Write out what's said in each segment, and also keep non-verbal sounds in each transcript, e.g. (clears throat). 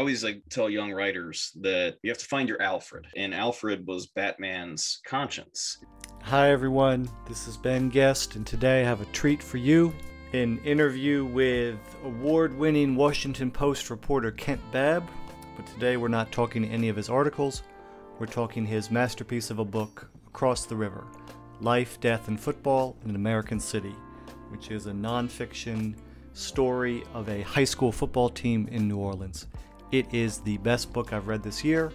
always like tell young writers that you have to find your Alfred, and Alfred was Batman's conscience. Hi, everyone. This is Ben Guest, and today I have a treat for you an interview with award winning Washington Post reporter Kent Babb. But today we're not talking any of his articles, we're talking his masterpiece of a book, Across the River Life, Death, and Football in an American City, which is a nonfiction story of a high school football team in New Orleans. It is the best book I've read this year,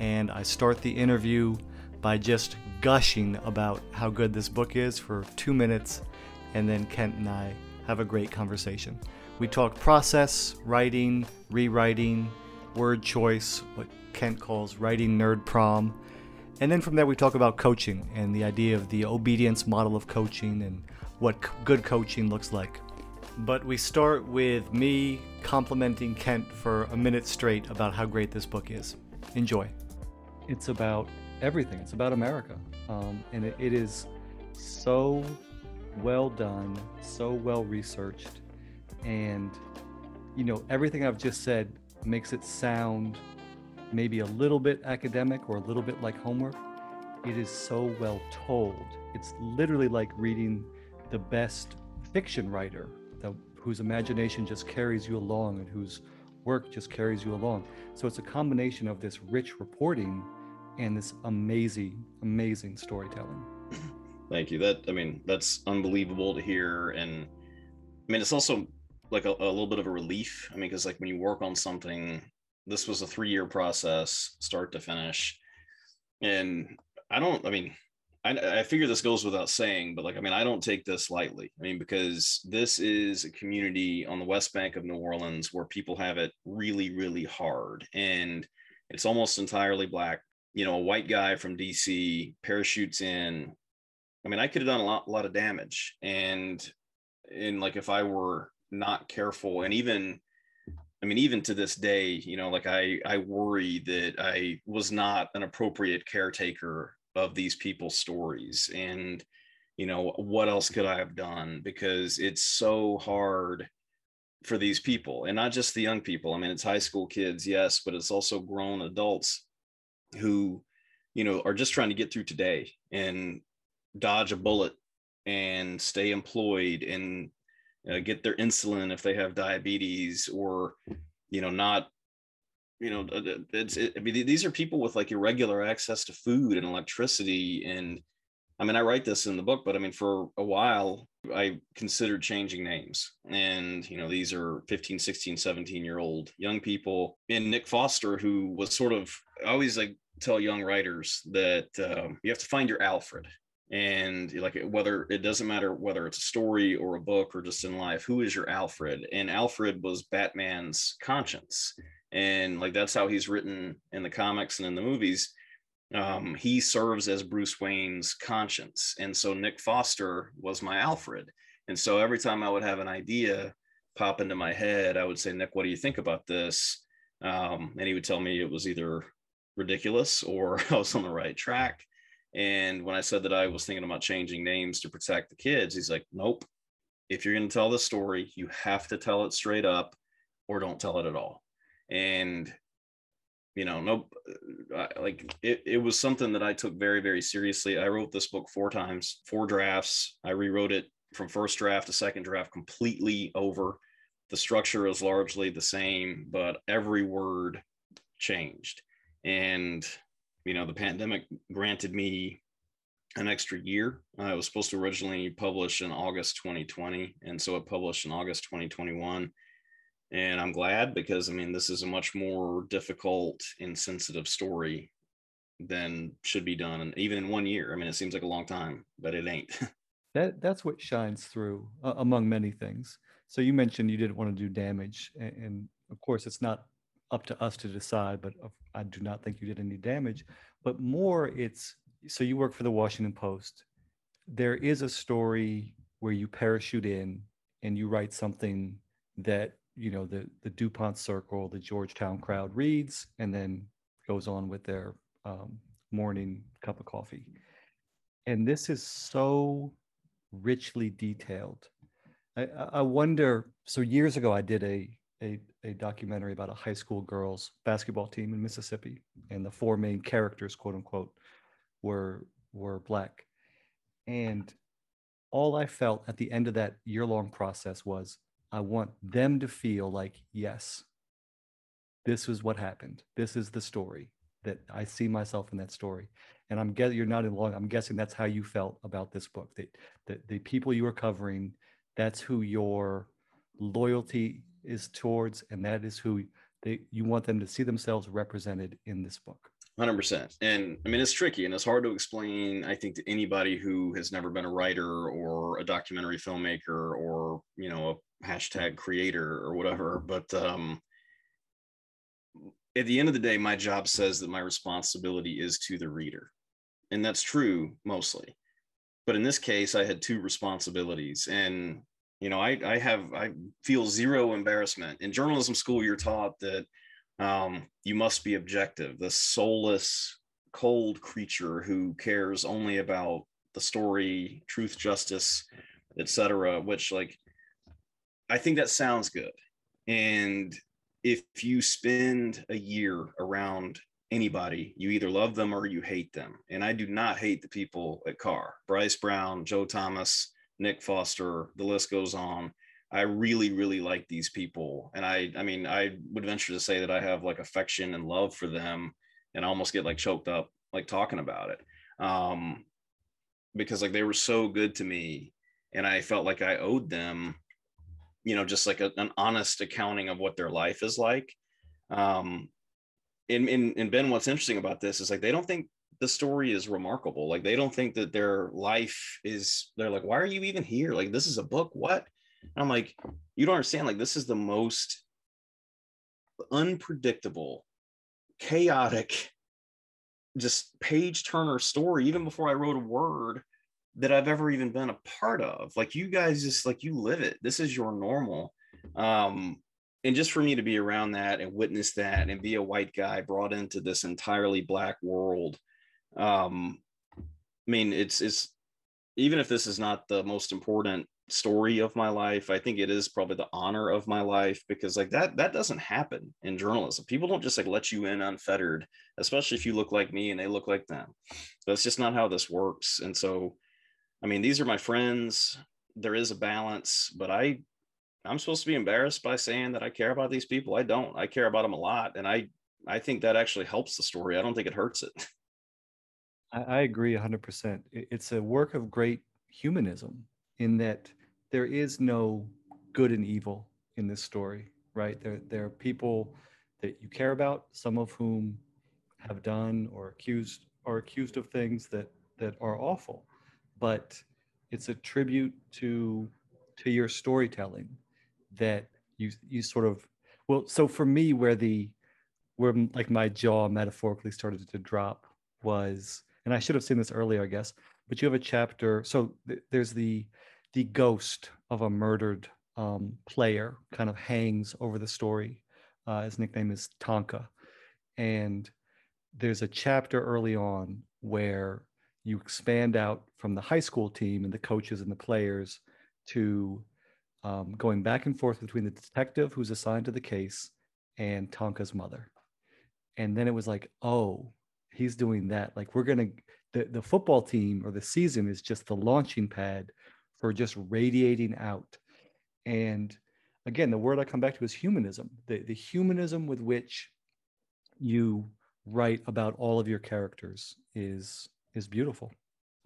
and I start the interview by just gushing about how good this book is for two minutes, and then Kent and I have a great conversation. We talk process, writing, rewriting, word choice, what Kent calls writing nerd prom. And then from there, we talk about coaching and the idea of the obedience model of coaching and what good coaching looks like. But we start with me complimenting Kent for a minute straight about how great this book is. Enjoy. It's about everything, it's about America. Um, and it, it is so well done, so well researched, and you know everything I've just said makes it sound maybe a little bit academic or a little bit like homework. It is so well told. It's literally like reading the best fiction writer, the, whose imagination just carries you along and whose work just carries you along. So it's a combination of this rich reporting and this amazing, amazing storytelling. (clears throat) Thank you. That I mean, that's unbelievable to hear, and I mean, it's also like a, a little bit of a relief. I mean, because like when you work on something, this was a three-year process, start to finish, and I don't. I mean, I, I figure this goes without saying, but like, I mean, I don't take this lightly. I mean, because this is a community on the West Bank of New Orleans where people have it really, really hard, and it's almost entirely black. You know, a white guy from DC parachutes in, I mean, I could have done a lot, a lot of damage. And in like if I were not careful, and even I mean, even to this day, you know, like I I worry that I was not an appropriate caretaker of these people's stories. And, you know, what else could I have done? Because it's so hard for these people and not just the young people. I mean, it's high school kids, yes, but it's also grown adults who, you know, are just trying to get through today. And dodge a bullet and stay employed and uh, get their insulin if they have diabetes or you know not you know it's it, I mean, these are people with like irregular access to food and electricity and i mean i write this in the book but i mean for a while i considered changing names. And you know these are 15 16 17 year old young people. And nick foster who was sort of i always like tell young writers that um, you have to find your alfred. And like whether it doesn't matter whether it's a story or a book or just in life who is your alfred? And alfred was batman's conscience and like that's how he's written in the comics and in the movies um, he serves as bruce wayne's conscience and so nick foster was my alfred and so every time i would have an idea pop into my head i would say nick what do you think about this um, and he would tell me it was either ridiculous or (laughs) i was on the right track and when I said that I was thinking about changing names to protect the kids, he's like, nope. If you're going to tell the story, you have to tell it straight up or don't tell it at all. And, you know, nope. Uh, like it, it was something that I took very, very seriously. I wrote this book four times, four drafts. I rewrote it from first draft to second draft completely over. The structure is largely the same, but every word changed. And you know, the pandemic granted me an extra year. I was supposed to originally publish in August 2020, and so it published in August 2021. And I'm glad because I mean, this is a much more difficult and sensitive story than should be done, and even in one year. I mean, it seems like a long time, but it ain't. (laughs) that that's what shines through uh, among many things. So you mentioned you didn't want to do damage, and, and of course, it's not up to us to decide, but I do not think you did any damage. But more, it's so you work for the Washington Post. There is a story where you parachute in and you write something that you know the the DuPont Circle, the Georgetown crowd reads, and then goes on with their um, morning cup of coffee. And this is so richly detailed. I, I wonder. So years ago, I did a a, a documentary about a high school girls basketball team in Mississippi, and the four main characters, quote unquote, were were black. And all I felt at the end of that year long process was I want them to feel like, yes, this is what happened. This is the story that I see myself in that story. And I'm guessing you're not in long. I'm guessing that's how you felt about this book. That the, the people you are covering, that's who your loyalty is towards, and that is who they you want them to see themselves represented in this book. 100% and i mean it's tricky and it's hard to explain i think to anybody who has never been a writer or a documentary filmmaker or you know a hashtag creator or whatever but um at the end of the day my job says that my responsibility is to the reader and that's true mostly. But in this case i had two responsibilities and you know i i have i feel zero embarrassment. In journalism school you're taught that um, you must be objective, the soulless, cold creature who cares only about the story, truth, justice, etc. Which, like, I think that sounds good. And if you spend a year around anybody, you either love them or you hate them. And I do not hate the people at Karr, Brice Brown, Joe Thomas, Nick Foster, the list goes on. I really, really like these people. And I, I mean, I would venture to say that I have like affection and love for them and I almost get like choked up like talking about it. Um, because like they were so good to me and I felt like I owed them, you know, just like a, an honest accounting of what their life is like. Um, and, and, and Ben, what's interesting about this is like they don't think the story is remarkable. Like they don't think that their life is, they're like, why are you even here? Like this is a book. What? And I'm like, you don't understand. Like, this is the most unpredictable, chaotic, just page turner story, even before I wrote a word that I've ever even been a part of. Like, you guys just like you live it. This is your normal. Um, and just for me to be around that and witness that and be a white guy brought into this entirely black world um i mean it's it's even if this is not the most important story of my life i think it is probably the honor of my life because like that that doesn't happen in journalism. People don't just like let you in unfettered especially if you look like me and they look like them. That's just not how this works and so i mean these are my friends. There is a balance but i i'm supposed to be embarrassed by saying that i care about these people. I don't. I care about them a lot and i i think that actually helps the story. I don't think it hurts it. (laughs) I, I agree 100% it's a work of great humanism in that there is no good and evil in this story, right? There, there are people that you care about, some of whom have done or accused are accused of things that that are awful, but it's a tribute to to your storytelling that you you sort of well. So for me, where the where like my jaw metaphorically started to drop was, and I should have seen this earlier, I guess. But you have a chapter. So th- there's the the ghost of a murdered um, player kind of hangs over the story. Uh, his nickname is Tonka. And there's a chapter early on where you expand out from the high school team and the coaches and the players to um, going back and forth between the detective who's assigned to the case and Tonka's mother. And then it was like, oh, he's doing that. Like we're gonna the, the football team or the season is just the launching pad for just radiating out. And again, the word I come back to is humanism, the, the humanism with which you write about all of your characters is is beautiful.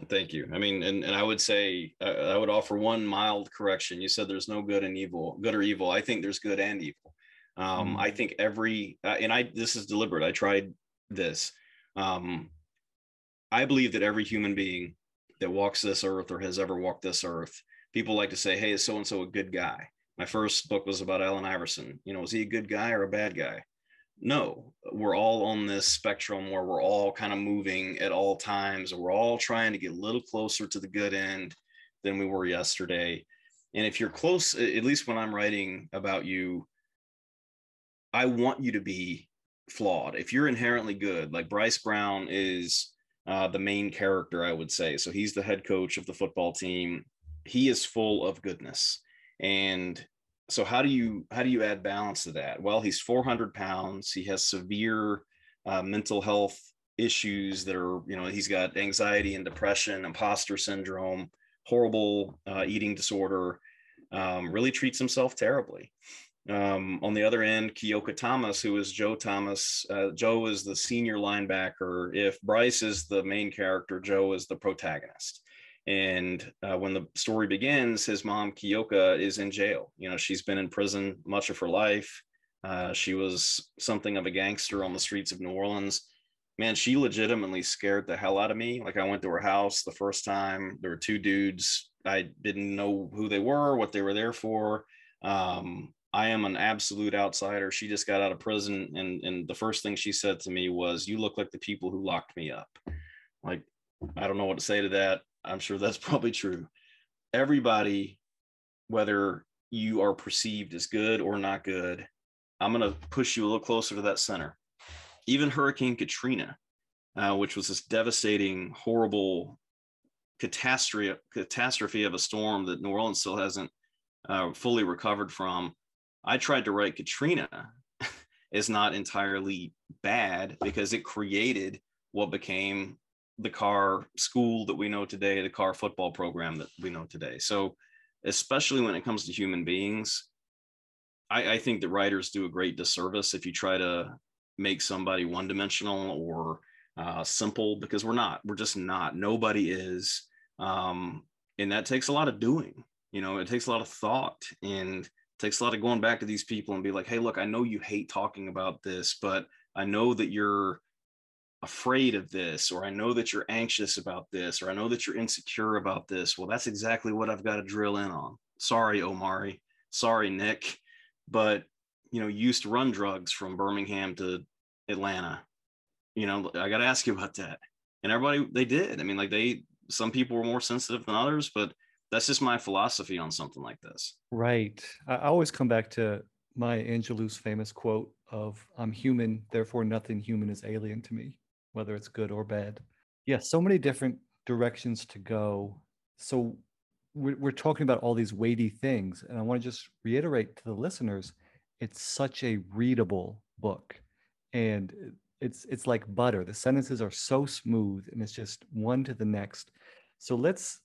Thank you. I mean, and, and I would say uh, I would offer one mild correction. You said there's no good and evil, good or evil. I think there's good and evil. Um, mm. I think every uh, and I this is deliberate. I tried this. Um, I believe that every human being that walks this earth or has ever walked this earth, people like to say, "Hey, is so and so a good guy?" My first book was about Allen Iverson. You know, is he a good guy or a bad guy? No, we're all on this spectrum where we're all kind of moving at all times, we're all trying to get a little closer to the good end than we were yesterday. And if you're close, at least when I'm writing about you, I want you to be flawed. If you're inherently good, like Brice Brown is uh, the main character, I would say. So he's the head coach of the football team. He is full of goodness. And so how do you how do you add balance to that well he's 400 pounds he has severe uh, mental health issues that are you know he's got anxiety and depression imposter syndrome horrible uh, eating disorder um, really treats himself terribly um, on the other end Keoka Thomas who is Joe Thomas uh, Joe is the senior linebacker if Brice is the main character Joe is the protagonist and uh, when the story begins, his mom, Keoka, is in jail. You know, she's been in prison much of her life. Uh, she was something of a gangster on the streets of New Orleans. Man, she legitimately scared the hell out of me. Like, I went to her house the first time. There were two dudes. I didn't know who they were, what they were there for. Um, I am an absolute outsider. She just got out of prison. And, and the first thing she said to me was, You look like the people who locked me up. Like, I don't know what to say to that. I'm sure that's (laughs) probably true. Everybody, whether you are perceived as good or not good, I'm going to push you a little closer to that center. Even Hurricane Katrina, uh, which was this devastating, horrible catastrophe, catastrophe of a storm that New Orleans still hasn't uh, fully recovered from. I tried to write Katrina (laughs) is not entirely bad because it created what became the Karr school that we know today, the Karr football program that we know today. So, especially when it comes to human beings, I, I think that writers do a great disservice if you try to make somebody one dimensional or uh, simple because we're not. We're just not. Nobody is. Um, and that takes a lot of doing. You know, it takes a lot of thought and takes a lot of going back to these people and be like, hey, look, I know you hate talking about this, but I know that you're afraid of this or i know that you're anxious about this or i know that you're insecure about this. Well that's exactly what i've got to drill in on. Sorry omari. Sorry nick. But you know you used to run drugs from birmingham to atlanta. You know i got to ask you about that. And everybody they did. I mean like they some people were more sensitive than others but that's just my philosophy on something like this right i always come back to Maya Angelou's famous quote of i'm human therefore nothing human is alien to me whether it's good or bad. Yeah, so many different directions to go. So we're, we're talking about all these weighty things, and I want to just reiterate to the listeners, it's such a readable book, and it's it's like butter. The sentences are so smooth, and it's just one to the next. So let's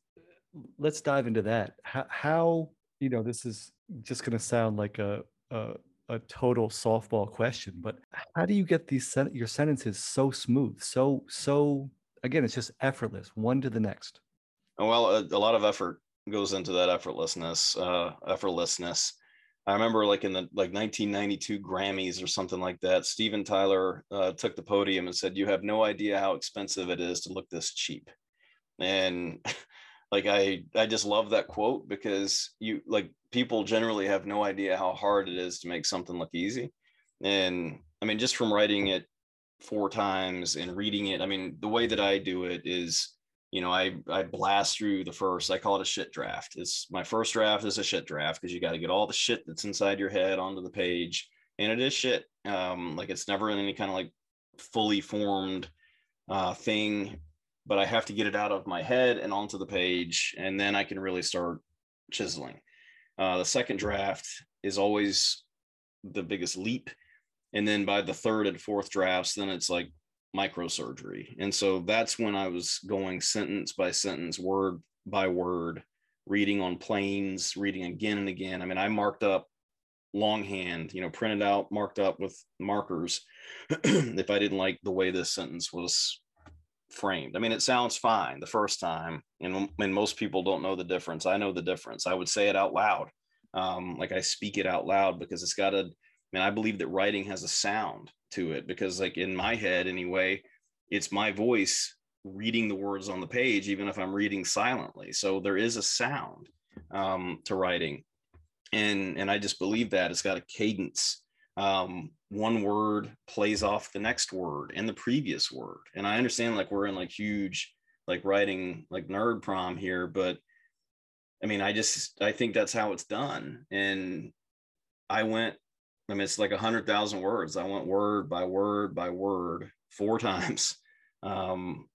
let's dive into that. How, how you know this is just going to sound like a, a a total softball question, but how do you get these sen- your sentences so smooth, so so again, it's just effortless, one to the next. Well, a, a lot of effort goes into that effortlessness. Uh, effortlessness. I remember, like in the like 1992 Grammys or something like that, Steven Tyler uh, took the podium and said, "You have no idea how expensive it is to look this cheap," and (laughs) like I I just love that quote because you like people generally have no idea how hard it is to make something look easy. And I mean, just from writing it four times and reading it, I mean, the way that I do it is, you know, I I blast through the first. I call it a shit draft. It's my first draft is a shit draft because you got to get all the shit that's inside your head onto the page, and it is shit. Um, like it's never in any kind of like fully formed uh, thing but I have to get it out of my head and onto the page, and then I can really start chiseling. Uh, the second draft is always the biggest leap. And then by the third and fourth drafts, then it's like microsurgery. And so that's when I was going sentence by sentence, word by word, reading on planes, reading again and again. I mean, I marked up longhand, you know, printed out, marked up with markers (clears throat) if I didn't like the way this sentence was framed. I mean, it sounds fine the first time, and, and most people don't know the difference. I know the difference. I would say it out loud. Um, like I speak it out loud because it's got a, I mean, I believe that writing has a sound to it because, like, in my head anyway, it's my voice reading the words on the page, even if I'm reading silently. So there is a sound um, to writing. And, and I just believe that it's got a cadence um, one word plays off the next word and the previous word. And I understand like we're in like huge like writing like nerd prom here, but I mean, I just I think that's how it's done. And I went, I mean, it's like a hundred thousand words. I went word by word by word four (laughs) times. Um,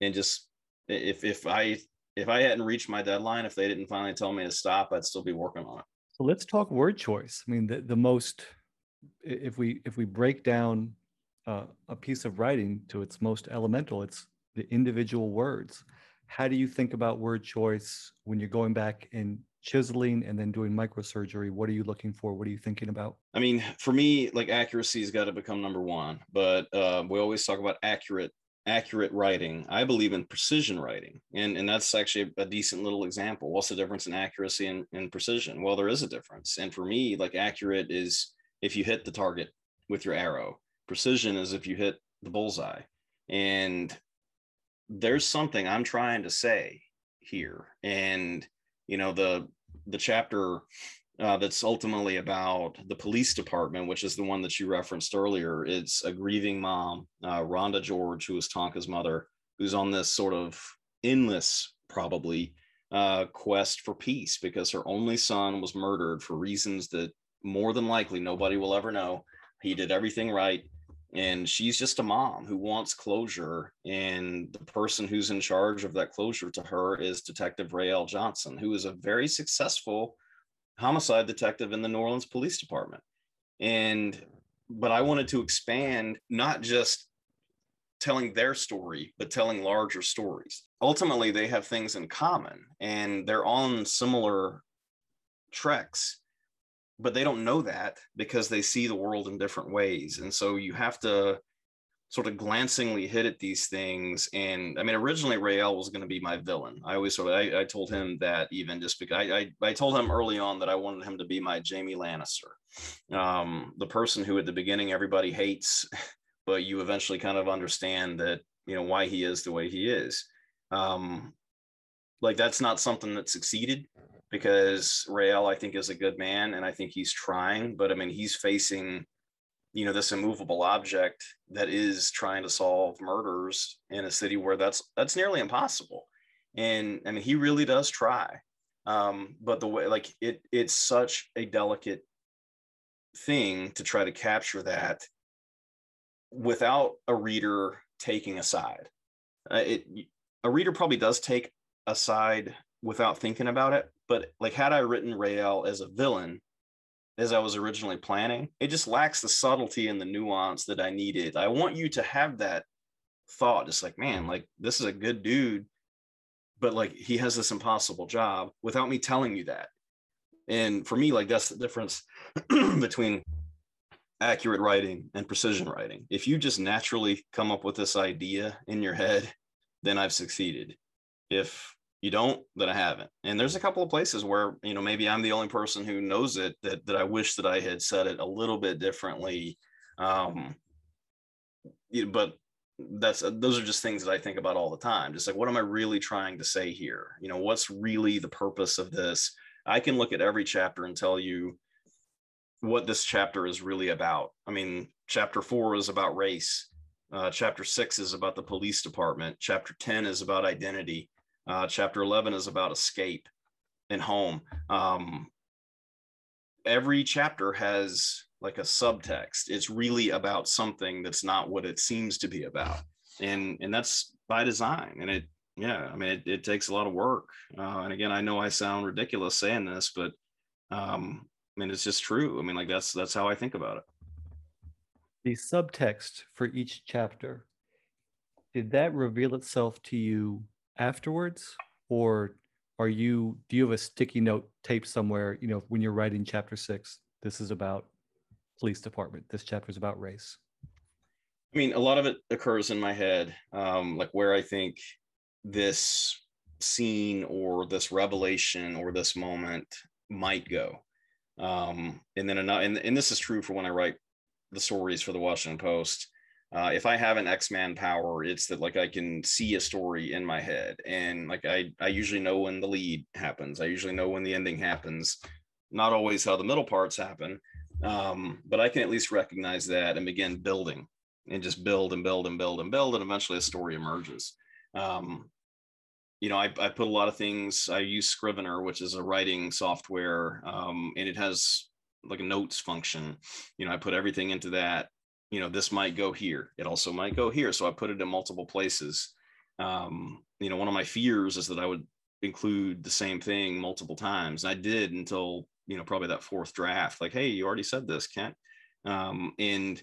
and just if if I if I hadn't reached my deadline, if they didn't finally tell me to stop, I'd still be working on it. So let's talk word choice. I mean, the, the most if we if we break down uh, a piece of writing to its most elemental, it's the individual words. How do you think about word choice when you're going back and chiseling and then doing microsurgery? What are you looking for? What are you thinking about? I mean, for me, like accuracy has got to become number one. But uh, we always talk about accurate accurate writing. I believe in precision writing, and and that's actually a decent little example. What's the difference in accuracy and, and precision? Well, there is a difference. And for me, like accurate is if you hit the target with your arrow. Precision is if you hit the bullseye. And there's something I'm trying to say here. And you know, the the chapter uh, that's ultimately about the police department, which is the one that you referenced earlier. It's a grieving mom, uh, Rhonda George, who is Tonka's mother, who's on this sort of endless, probably, uh, quest for peace because her only son was murdered for reasons that more than likely nobody will ever know. He did everything right. And she's just a mom who wants closure. And the person who's in charge of that closure to her is Detective Raelle Johnson, who is a very successful homicide detective in the New Orleans Police Department. And, but I wanted to expand not just telling their story, but telling larger stories. Ultimately, they have things in common and they're on similar treks but they don't know that because they see the world in different ways and so you have to sort of glancingly hit at these things and i mean originally raelle was going to be my villain. I always sort of I, I, told him that even just because I, I, I told him early on that i wanted him to be my jaime lannister um, the person who at the beginning everybody hates (laughs) but you eventually kind of understand that you know why he is the way he is. Um, like that's not something that succeeded because Raelle, I think, is a good man and I think he's trying, but I mean, he's facing, you know, this immovable object that is trying to solve murders in a city where that's that's nearly impossible. And I mean, he really does try. Um, but the way like it it's such a delicate thing to try to capture that without a reader taking a side. Uh, it a reader probably does take a side without thinking about it, but like, had I written Raelle as a villain, as I was originally planning, it just lacks the subtlety and the nuance that I needed. I want you to have that thought, just like, man, like this is a good dude, but like he has this impossible job without me telling you that. And for me, like that's the difference (clears throat) between accurate writing and precision writing. If you just naturally come up with this idea in your head, then I've succeeded. If you don't that i haven't. And there's a couple of places where you know maybe i'm the only person who knows it that, that i wish that i had said it a little bit differently. Um but that's those are just things that i think about all the time. Just like what am i really trying to say here? You know what's really the purpose of this? I can look at every chapter and tell you what this chapter is really about. I mean chapter four is about race. Uh, chapter six is about the police department. Chapter 10 is about identity uh, chapter 11 is about escape and home. Um, every chapter has like a subtext. It's really about something that's not what it seems to be about. And, and that's by design. And it, yeah, I mean, it, it takes a lot of work. Uh, and again, I know I sound ridiculous saying this, but um, I mean, it's just true. I mean, like that's, that's how I think about it. The subtext for each chapter, did that reveal itself to you afterwards? Or are you do you have a sticky note tape somewhere you know when you're writing chapter six this is about police department this chapter is about race? I mean a lot of it occurs in my head um, like where i think this scene or this revelation or this moment might go. Um, and then another and, and this is true for when i write the stories for the washington post uh, if I have an X-Man power, it's that like I can see a story in my head, and like I I usually know when the lead happens. I usually know when the ending happens. Not always how the middle parts happen, um, but I can at least recognize that and begin building and just build and build and build and build, and eventually a story emerges. Um, you know, I, I put a lot of things. I use Scrivener, which is a writing software, um, and it has like a notes function. You know, I put everything into that you know this might go here. It also might go here. So i put it in multiple places. Um, you know one of my fears is that i would include the same thing multiple times. And i did until you know probably that fourth draft. Like hey you already said this kent. Um, and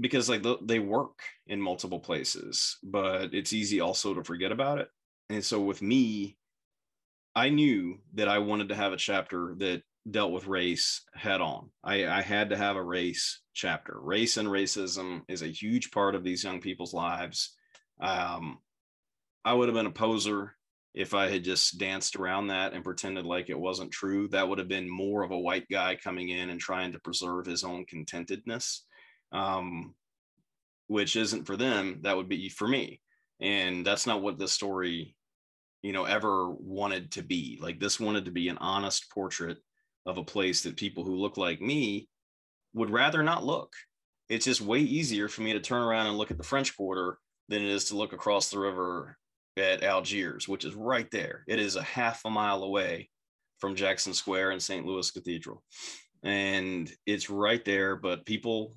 because like they work in multiple places but it's easy also to forget about it. And so with me i knew that i wanted to have a chapter that dealt with race head on I, I had to have a race chapter race and racism is a huge part of these young people's lives um, i would have been a poser if I had just danced around that and pretended like it wasn't true, that would have been more of a white guy coming in and trying to preserve his own contentedness, um, which isn't for them. That would be for me. And that's not what this story, you know, ever wanted to be. Like this wanted to be an honest portrait of a place that people who look like me would rather not look. It's just way easier for me to turn around and look at the French Quarter than it is to look across the river at Algiers, which is right there. It is a half a mile away from Jackson Square and St. Louis Cathedral. And it's right there. But people,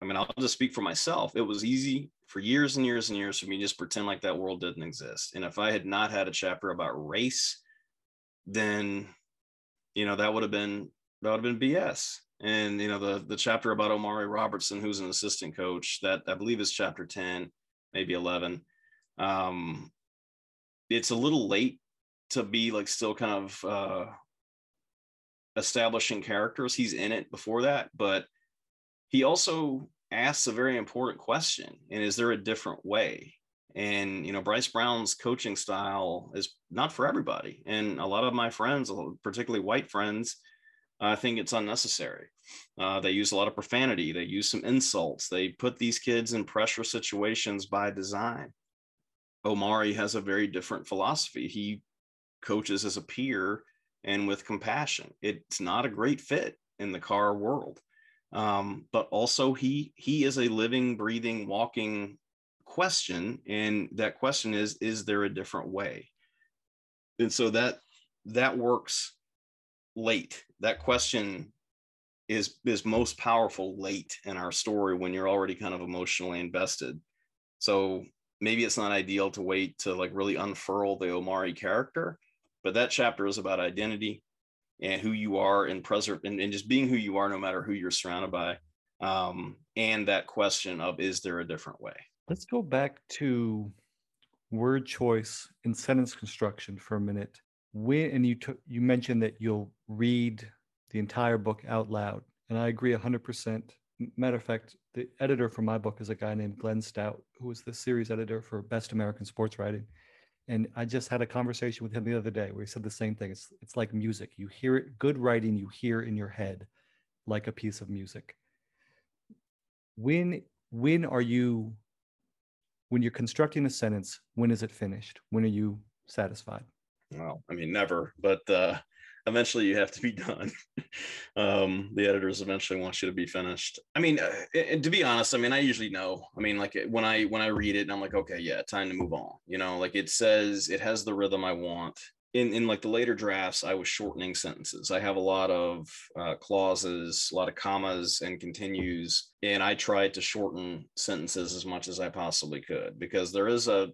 I mean, I'll just speak for myself. It was easy for years and years and years for me to just pretend like that world didn't exist. And if I had not had a chapter about race, then, you know, that would have been, that would have been BS. And, you know, the, the chapter about Omari Robertson, who's an assistant coach, that I believe is chapter 10, maybe 11 um, it's a little late to be like still kind of uh, establishing characters. He's in it before that, but he also asks a very important question and is there a different way and you know brice brown's coaching style is not for everybody and a lot of my friends particularly white friends i think it's unnecessary uh, they use a lot of profanity they use some insults they put these kids in pressure situations by design Omari has a very different philosophy. He coaches as a peer and with compassion. It's not a great fit in the Karr world. Um, but also he he is a living, breathing, walking question. And that question is, is there a different way? And so that that works late. That question is is most powerful late in our story when you're already kind of emotionally invested. So maybe it's not ideal to wait to like really unfurl the Omari character, but that chapter is about identity and who you are and preserve and, and just being who you are no matter who you're surrounded by. Um, and that question of is there a different way? Let's go back to word choice and sentence construction for a minute. When and you took you mentioned that you'll read the entire book out loud, and I agree hundred percent. Matter of fact, the editor for my book is a guy named Glenn Stout, who is the series editor for Best American Sports Writing. And I just had a conversation with him the other day where he said the same thing. It's it's like music. You hear it, good writing, you hear in your head like a piece of music. When when are you when you're constructing a sentence, when is it finished? When are you satisfied? Well, I mean, never, but uh, eventually you have to be (laughs) done. um, the editors eventually want you to be finished. I mean, uh, to be honest, I mean, I usually know. I mean, like when I when I read it, and I'm like, okay, yeah, time to move on. You know, like it says it has the rhythm I want. In in like the later drafts, I was shortening sentences. I have a lot of uh, clauses, a lot of commas and continues, and I tried to shorten sentences as much as I possibly could because there is a.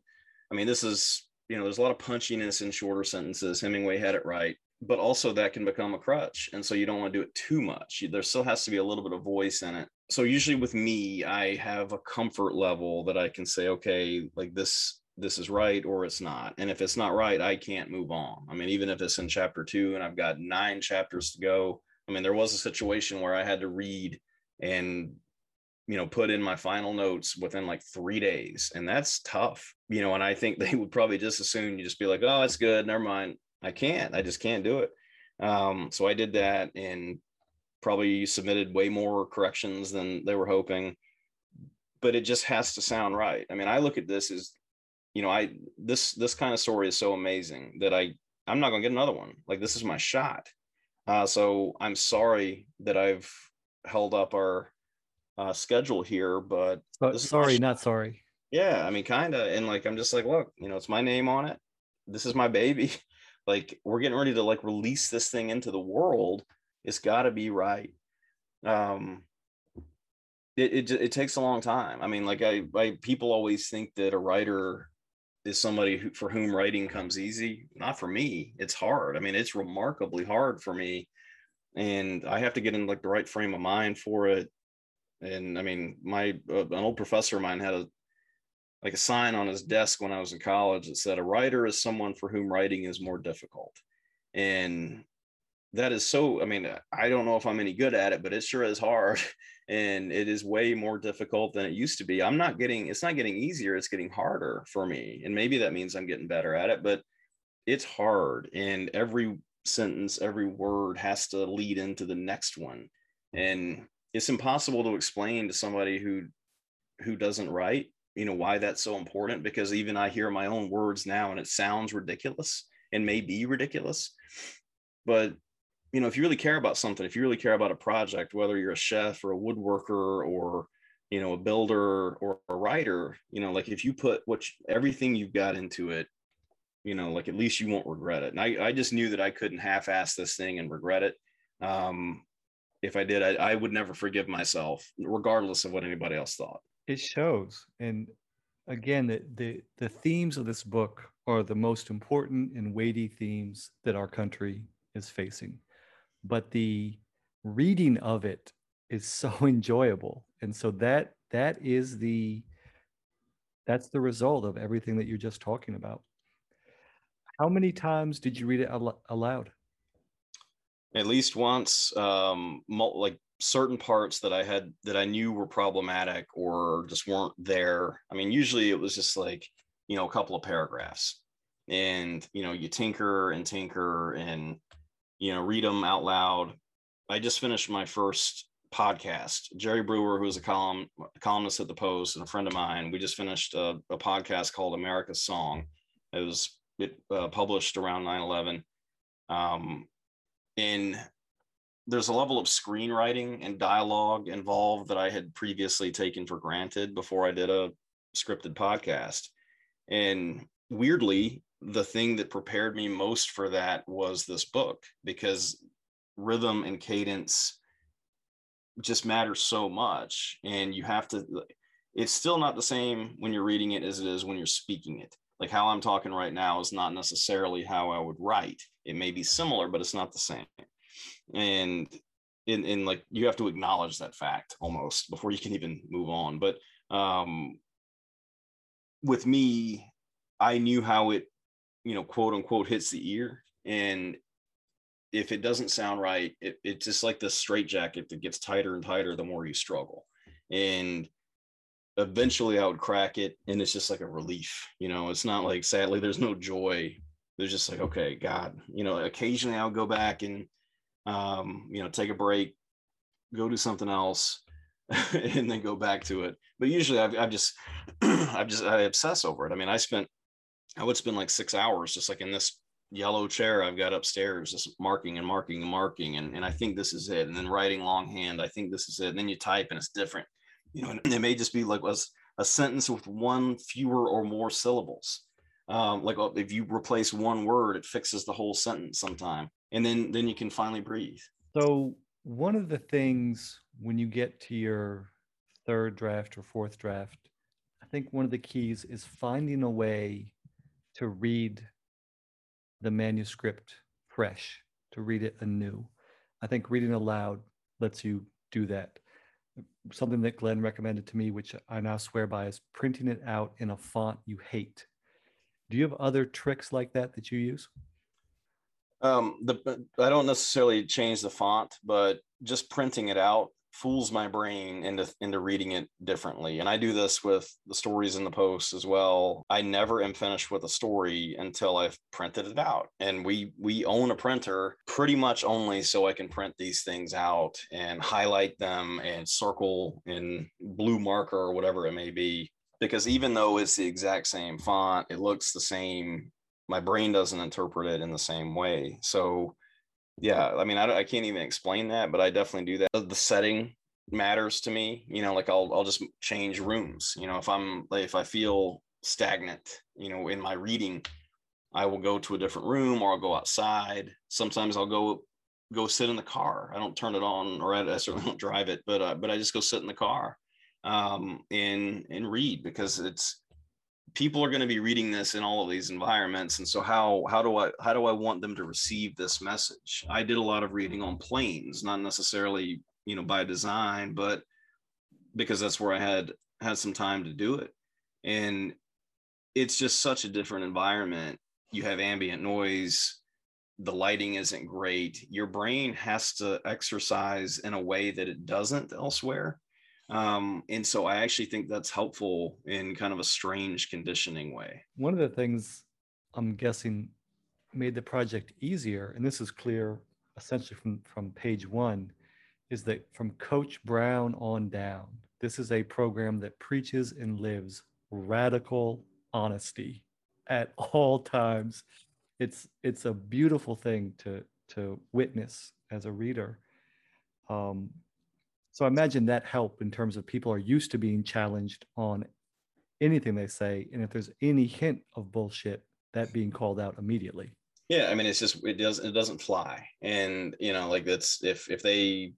I mean, this is you know, there's a lot of punchiness in shorter sentences. Hemingway had it right but also that can become a crutch and so you don't want to do it too much there still has to be a little bit of voice in it so usually with me i have a comfort level that i can say okay like this this is right or it's not and if it's not right i can't move on i mean even if it's in chapter two and i've got nine chapters to go i mean there was a situation where i had to read and you know put in my final notes within like three days and that's tough you know and i think (laughs) they would probably just as soon you just be like oh it's good never mind I can't. I just can't do it. Um, so I did that and probably submitted way more corrections than they were hoping. But it just has to sound right. I mean, I look at this as, you know, I this this kind of story is so amazing that I I'm not gonna get another one. Like this is my shot. Uh, so I'm sorry that I've held up our uh, schedule here, but sorry, not sorry. Yeah, I mean, kind of, and like I'm just like, look, you know, it's my name on it. This is my baby. (laughs) like we're getting ready to like release this thing into the world it's got to be right um it, it it takes a long time i mean like I, I people always think that a writer is somebody who, for whom writing comes easy? Not for me. It's hard. I mean it's remarkably hard for me. And I have to get in like the right frame of mind for it. And I mean, my uh, an old professor of mine had a like a sign on his desk when I was in college that said, "A writer is someone for whom writing is more difficult," and that is so. I mean, I don't know if I'm any good at it, but it sure is hard, (laughs) and it is way more difficult than it used to be. I'm not getting. It's not getting easier. It's getting harder for me, and maybe that means I'm getting better at it, but it's hard, and every sentence, every word has to lead into the next one, and it's impossible to explain to somebody who who doesn't write you know why that's so important because even i hear my own words now and it sounds ridiculous and may be ridiculous but you know if you really care about something if you really care about a project whether you're a chef or a woodworker or you know a builder or a writer you know like if you put what you, everything you've got into it you know like at least you won't regret it. And i, I just knew that i couldn't half-ass this thing and regret it. Um if i did I, I would never forgive myself regardless of what anybody else thought. It shows. And again the, the the themes of this book are the most important and weighty themes that our country is facing but the reading of it is so (laughs) enjoyable. And so that that is the that's the result of everything that you're just talking about. How many times did you read it al- aloud? At least once um like certain parts that I had that I knew were problematic or just weren't there. I mean, usually it was just like, you know, a couple of paragraphs. And, you know, you tinker and tinker and, you know, read them out loud. I just finished my first podcast. Jerry Brewer, who's a column columnist at the Post and a friend of mine, we just finished a, a podcast called America's Song. It was it uh, published around 9/11. Um, and there's a level of screenwriting and dialogue involved that I had previously taken for granted before I did a scripted podcast. And weirdly, the thing that prepared me most for that was this book because rhythm and cadence just matters so much. And you have to, it's still not the same when you're reading it as it is when you're speaking it. Like how I'm talking right now is not necessarily how I would write. It may be similar, but it's not the same and in, in like you have to acknowledge that fact almost before you can even move on but um with me i knew how it you know quote unquote hits the ear and if it doesn't sound right it, it's just like the straitjacket that gets tighter and tighter the more you struggle and eventually i would crack it and it's just like a relief you know it's not like sadly there's no joy there's just like okay god you know occasionally i'll go back and um, you know, take a break, go do something else, (laughs) and then go back to it. But usually I've, I've just, (clears throat) I've just, I obsess over it. I mean, I spent, I would spend like six hours just like in this yellow chair I've got upstairs, just marking and marking and marking. And, and I think this is it. And then writing longhand, I think this is it. And then you type and it's different, you know, and it may just be like was a sentence with one fewer or more syllables. Um, like if you replace one word, it fixes the whole sentence sometime and then then you can finally breathe so one of the things when you get to your third draft or fourth draft i think one of the keys is finding a way to read the manuscript fresh to read it anew. I think reading aloud lets you do that. Something that glenn recommended to me which i now swear by is printing it out in a font you hate. Do you have other tricks like that that you use? Um, the I don't necessarily change the font, but just printing it out fools my brain into into reading it differently. And I do this with the stories in the post as well. I never am finished with a story until I've printed it out. And we we own a printer pretty much only so I can print these things out and highlight them and circle in blue marker or whatever it may be because even though it's the exact same font, it looks the same my brain doesn't interpret it in the same way. So, yeah, I mean, I, I can't even explain that, but I definitely do that. The setting matters to me. You know, like I'll I'll just change rooms. You know, if I'm if I feel stagnant, you know, in my reading, I will go to a different room or I'll go outside. Sometimes I'll go go sit in the car. I don't turn it on, or I, I certainly don't drive it, but uh, but I just go sit in the car um, and and read because it's people are going to be reading this in all of these environments and so how how do i how do i want them to receive this message? I did a lot of reading on planes not necessarily you know by design but because that's where i had had some time to do it. And it's just such a different environment. You have ambient noise the lighting isn't great your brain has to exercise in a way that it doesn't elsewhere um, and so I actually think that's helpful in kind of a strange conditioning way. One of the things I'm guessing made the project easier, and this is clear essentially from, from page one, is that from Coach Brown on down, this is a program that preaches and lives radical honesty at (laughs) all times. It's it's a beautiful thing to to witness as a reader. Um, so I imagine that help in terms of people are used to being challenged on anything they say. And if there's any hint of bullshit, that being called out immediately. Yeah, I mean, it's just it doesn't it doesn't fly, and you know, like that's if if they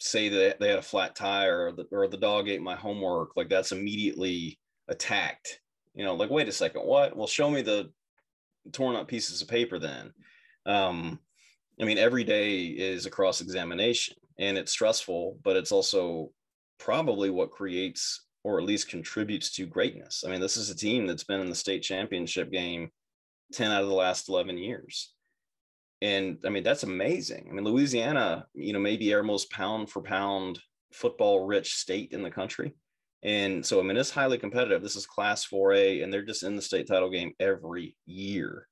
say that they had a flat tire or the or the dog ate my homework, like that's immediately attacked. You know, like wait a second, what? Well, show me the torn up pieces of paper then. Um, I mean, every day is a cross examination, and it's stressful, but it's also probably what creates or at least contributes to greatness. I mean, this is a team that's been in the state championship game 10 out of the last 11 years. And I mean, that's amazing. I mean, Louisiana, you know, maybe our most pound for pound football rich state in the country. And so, I mean, it's highly competitive. This is class 4A, and they're just in the state title game every year.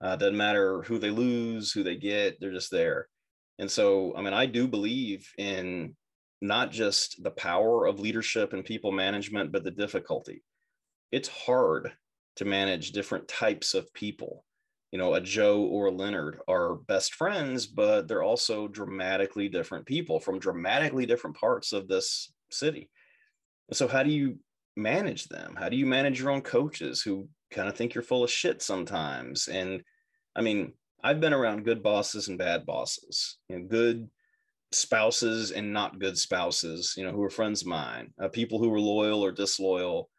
Uh, doesn't matter who they lose, who they get, they're just there. And so, I mean, I do believe in not just the power of leadership and people management, but the difficulty. It's hard to manage different types of people. You know, a Joe or a Leonard are best friends, but they're also dramatically different people from dramatically different parts of this city. So, how do you manage them? How do you manage your own coaches who kind of think you're full of shit sometimes? And I mean, I've been around good bosses and bad bosses, you know, good spouses and not good spouses, you know, who are friends of mine, uh, people who were loyal or disloyal.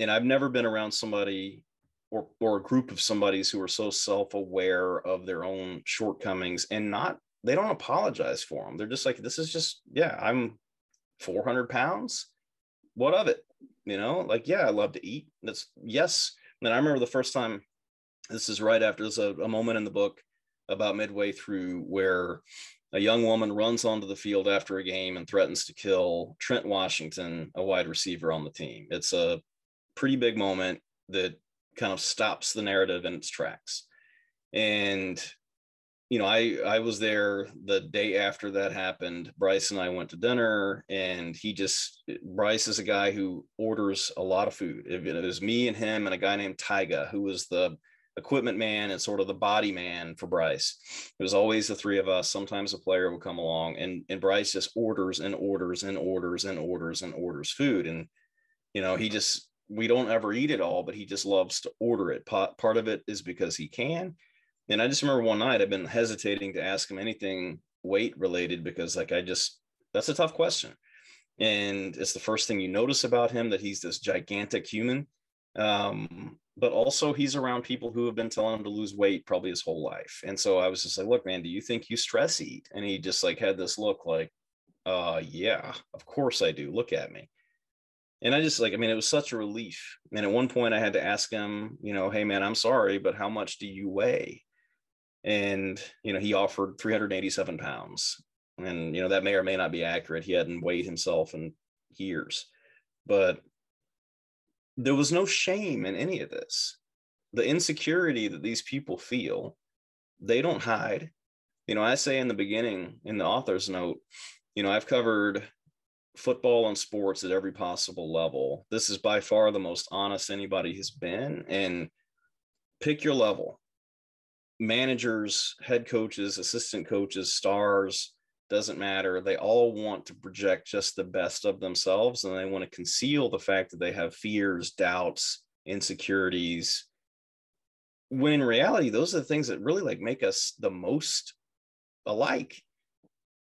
And I've never been around somebody or, or a group of somebody's who are so self-aware of their own shortcomings and not, they don't apologize for them. They're just like, this is just, yeah, I'm 400 pounds. What of it? You know, like, yeah, I love to eat. That's yes. And I remember the first time this is right after there's a, a moment in the book about midway through where a young woman runs onto the field after a game and threatens to kill Trent Washington, a wide receiver on the team. It's a pretty big moment that kind of stops the narrative in its tracks. And you know, I I was there the day after that happened. Brice and I went to dinner, and he just Brice is a guy who orders a lot of food. It, it was me and him and a guy named Tyga, who was the equipment man and sort of the body man for Brice. It was always the three of us. Sometimes a player would come along and, and Brice just orders and orders and orders and orders and orders food. And, you know, he just, we don't ever eat it all, but he just loves to order it. Part of it is because he can. And I just remember one night I've been hesitating to ask him anything weight related because like I just, that's a tough question. And it's the first thing you notice about him that he's this gigantic human. Um, but also he's around people who have been telling him to lose weight probably his whole life. And so I was just like, look, man, do you think you stress eat? And he just like had this look like, uh, yeah, of course I do. Look at me. And I just like, I mean, it was such a relief. And at one point I had to ask him, you know, hey man, I'm sorry, but how much do you weigh? And, you know, he offered 387 pounds. And, you know, that may or may not be accurate. He hadn't weighed himself in years. But there was no shame in any of this. The insecurity that these people feel, they don't hide. You know, I say in the beginning in the author's note, you know, I've covered football and sports at every possible level. This is by far the most honest anybody has been. And pick your level managers, head coaches, assistant coaches, stars, doesn't matter. They all want to project just the best of themselves and they want to conceal the fact that they have fears, doubts, insecurities. When in reality, those are the things that really like make us the most alike.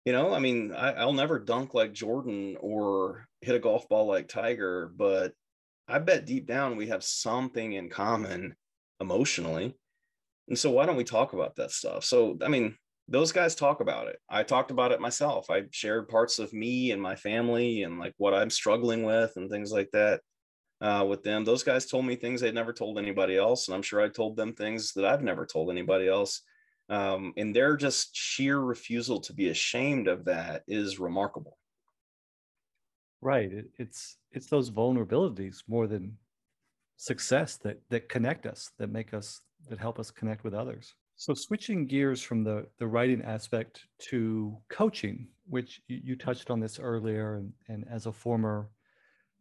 You know, I mean, I, will never dunk like Jordan or hit a golf ball like Tiger, but I bet deep down we have something in common emotionally. And so why don't we talk about that stuff? So, I mean, those guys talk about it. I talked about it myself. I shared parts of me and my family and like what I'm struggling with and things like that uh, with them. Those guys told me things they'd never told anybody else. And I'm sure I told them things that I've never told anybody else. Um, and their just sheer refusal to be ashamed of that is remarkable. Right. It, it's it's those vulnerabilities more than success that that connect us, that make us, that help us connect with others. So switching gears from the the writing aspect to coaching, which you, touched on this earlier, and, and as a former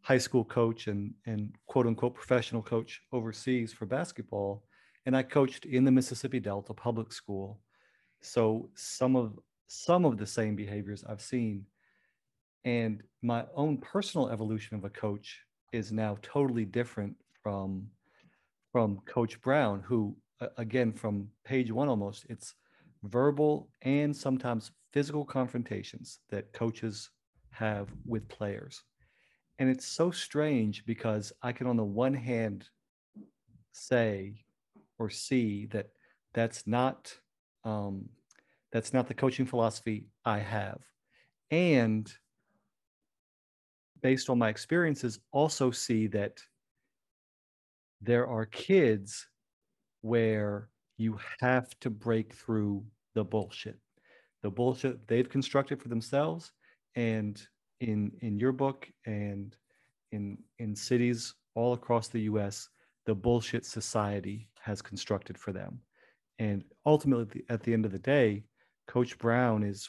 high school coach and and quote unquote professional coach overseas for basketball, and I coached in the Mississippi Delta public school. So some of some of the same behaviors I've seen, and my own personal evolution of a coach is now totally different from from Coach Brown, who again from page one almost it's verbal and sometimes physical confrontations that coaches have with players. And it's so strange because i can on the one hand say or see that that's not um, that's not the coaching philosophy i have. And based on my experiences also see that there are kids where you have to break through the bullshit. The bullshit they've constructed for themselves and in in your book and in in cities all across the US the bullshit society has constructed for them. And ultimately at the end of the day coach brown is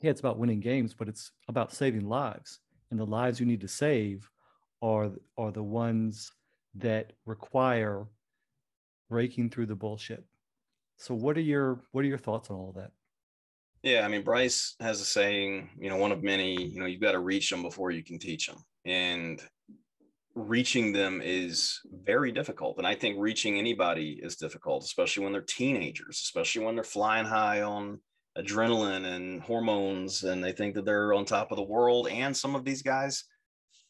yeah it's about winning games but it's about saving lives. And the lives you need to save are are the ones that require breaking through the bullshit. So what are your what are your thoughts on all that? Yeah, I mean Brice has a saying, you know, one of many, you know, you've got to reach them before you can teach them. And reaching them is very difficult. And I think reaching anybody is difficult, especially when they're teenagers, especially when they're flying high on adrenaline and hormones and they think that they're on top of the world. And some of these guys,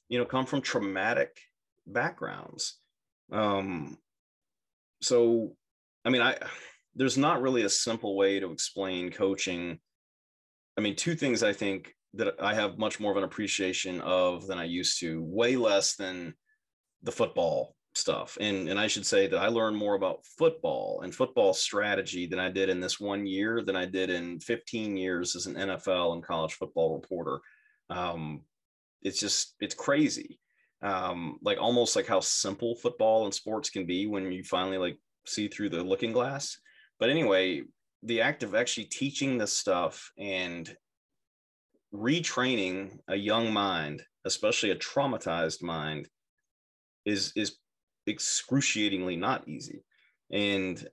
you know, come from traumatic backgrounds. Um, so i mean i there's not really a simple way to explain coaching. I mean two things i think that i have much more of an appreciation of than i used to way less than the football stuff. And and i should say that i learned more about football and football strategy than i did in this one year than i did in 15 years as an nfl and college football reporter. Um, it's just it's crazy um, like almost like how simple football and sports can be when you finally like see through the looking glass. But anyway, the act of actually teaching this stuff and retraining a young mind, especially a traumatized mind, is is excruciatingly not easy. And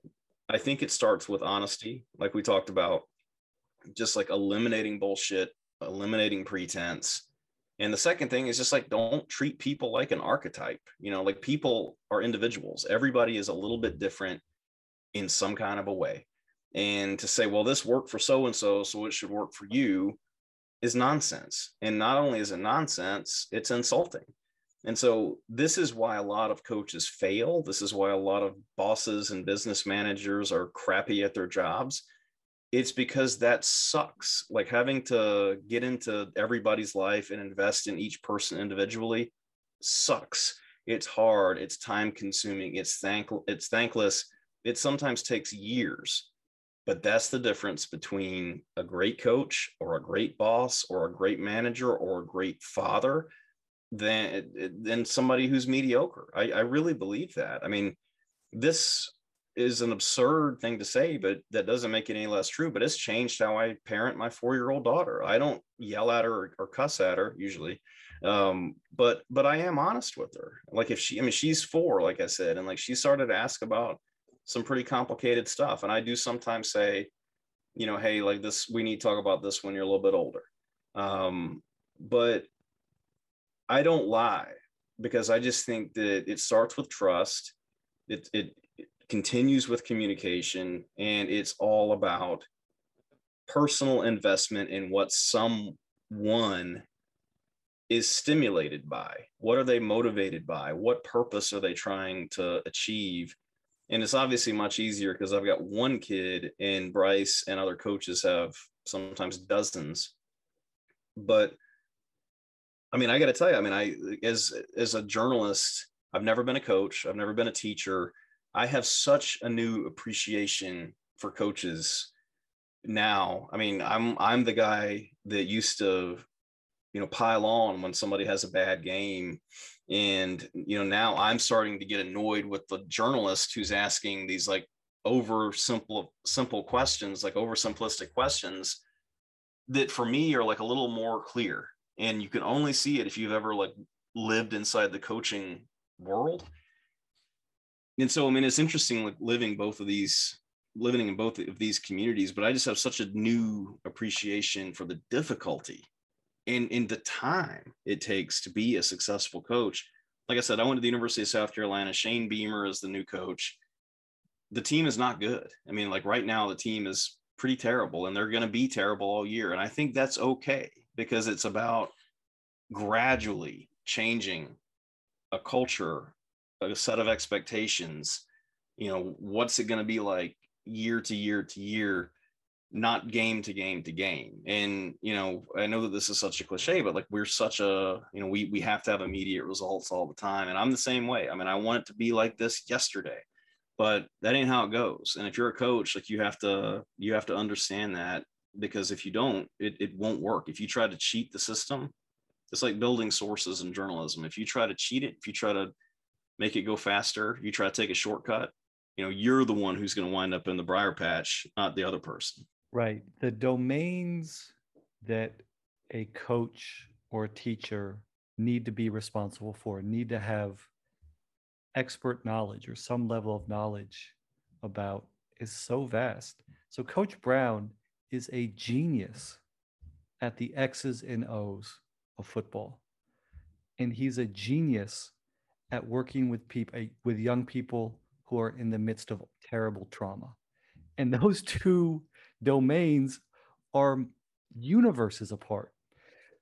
I think it starts with honesty, like we talked about, just like eliminating bullshit, eliminating pretense, and the second thing is just like don't treat people like an archetype. You know, like people are individuals. Everybody is a little bit different in some kind of a way. And to say, well, this worked for so and so, so it should work for you is nonsense. And not only is it nonsense, it's insulting. And so this is why a lot of coaches fail. This is why a lot of bosses and business managers are crappy at their jobs it's because that sucks. Like having to get into everybody's life and invest in each person individually sucks. It's hard. It's time consuming. It's thank it's thankless. It sometimes takes years. But that's the difference between a great coach or a great boss or a great manager or a great father than eh, eh, than somebody who's mediocre. I, I really believe that. I mean, this is an absurd thing to say, but that doesn't make it any less true. But it's changed how I parent my four year old daughter. I don't yell at her or, or cuss at her usually, um, but but I am honest with her. Like if she, I mean, she's four, like I said, and like she started to ask about some pretty complicated stuff, and I do sometimes say, you know, hey, like this, we need to talk about this when you're a little bit older. Um, but I don't lie because I just think that it starts with trust. It, it continues with communication and it's all about personal investment in what someone is stimulated by? What are they motivated by? What purpose are they trying to achieve? And it's obviously much easier because I've got one kid, and Brice and other coaches have sometimes dozens. But I mean, I got to tell you, I mean, I as as a journalist, I've never been a coach, I've never been a teacher. I have such a new appreciation for coaches now. I mean, I'm I'm the guy that used to you know pile on when somebody has a bad game. And you know now i'm starting to get annoyed with the journalist who's asking these like over simple simple questions like oversimplistic questions that for me are like a little more clear. And you can only see it if you've ever like lived inside the coaching world and so i mean it's interesting like living both of these living in both of these communities but i just have such a new appreciation for the difficulty and in the time it takes to be a successful coach. Like I said, I went to the University of South Carolina. Shane Beamer is the new coach. The team is not good. I mean, like right now, the team is pretty terrible, and they're going to be terrible all year. And I think that's okay because it's about gradually changing a culture, a set of expectations. You know, what's it going to be like year to year to year? not game to game to game. And you know, I know that this is such a cliche, but like we're such a you know we we have to have immediate results all the time, and I'm the same way. I mean, I want it to be like this yesterday, but that ain't how it goes. And if you're a coach, like you have to you have to understand that because if you don't, it it won't work. If you try to cheat the system, it's like building sources in journalism. If you try to cheat it, if you try to make it go faster, you try to take a shortcut, you know, you're the one who's going to wind up in the briar patch, not the other person. Right. The domains that a coach or a teacher need to be responsible for need to have expert knowledge or some level of knowledge about is so vast. So Coach Brown is a genius at the X's and O's of football. And he's a genius at working with people with young people who are in the midst of terrible trauma. And (laughs) those two domains are universes apart.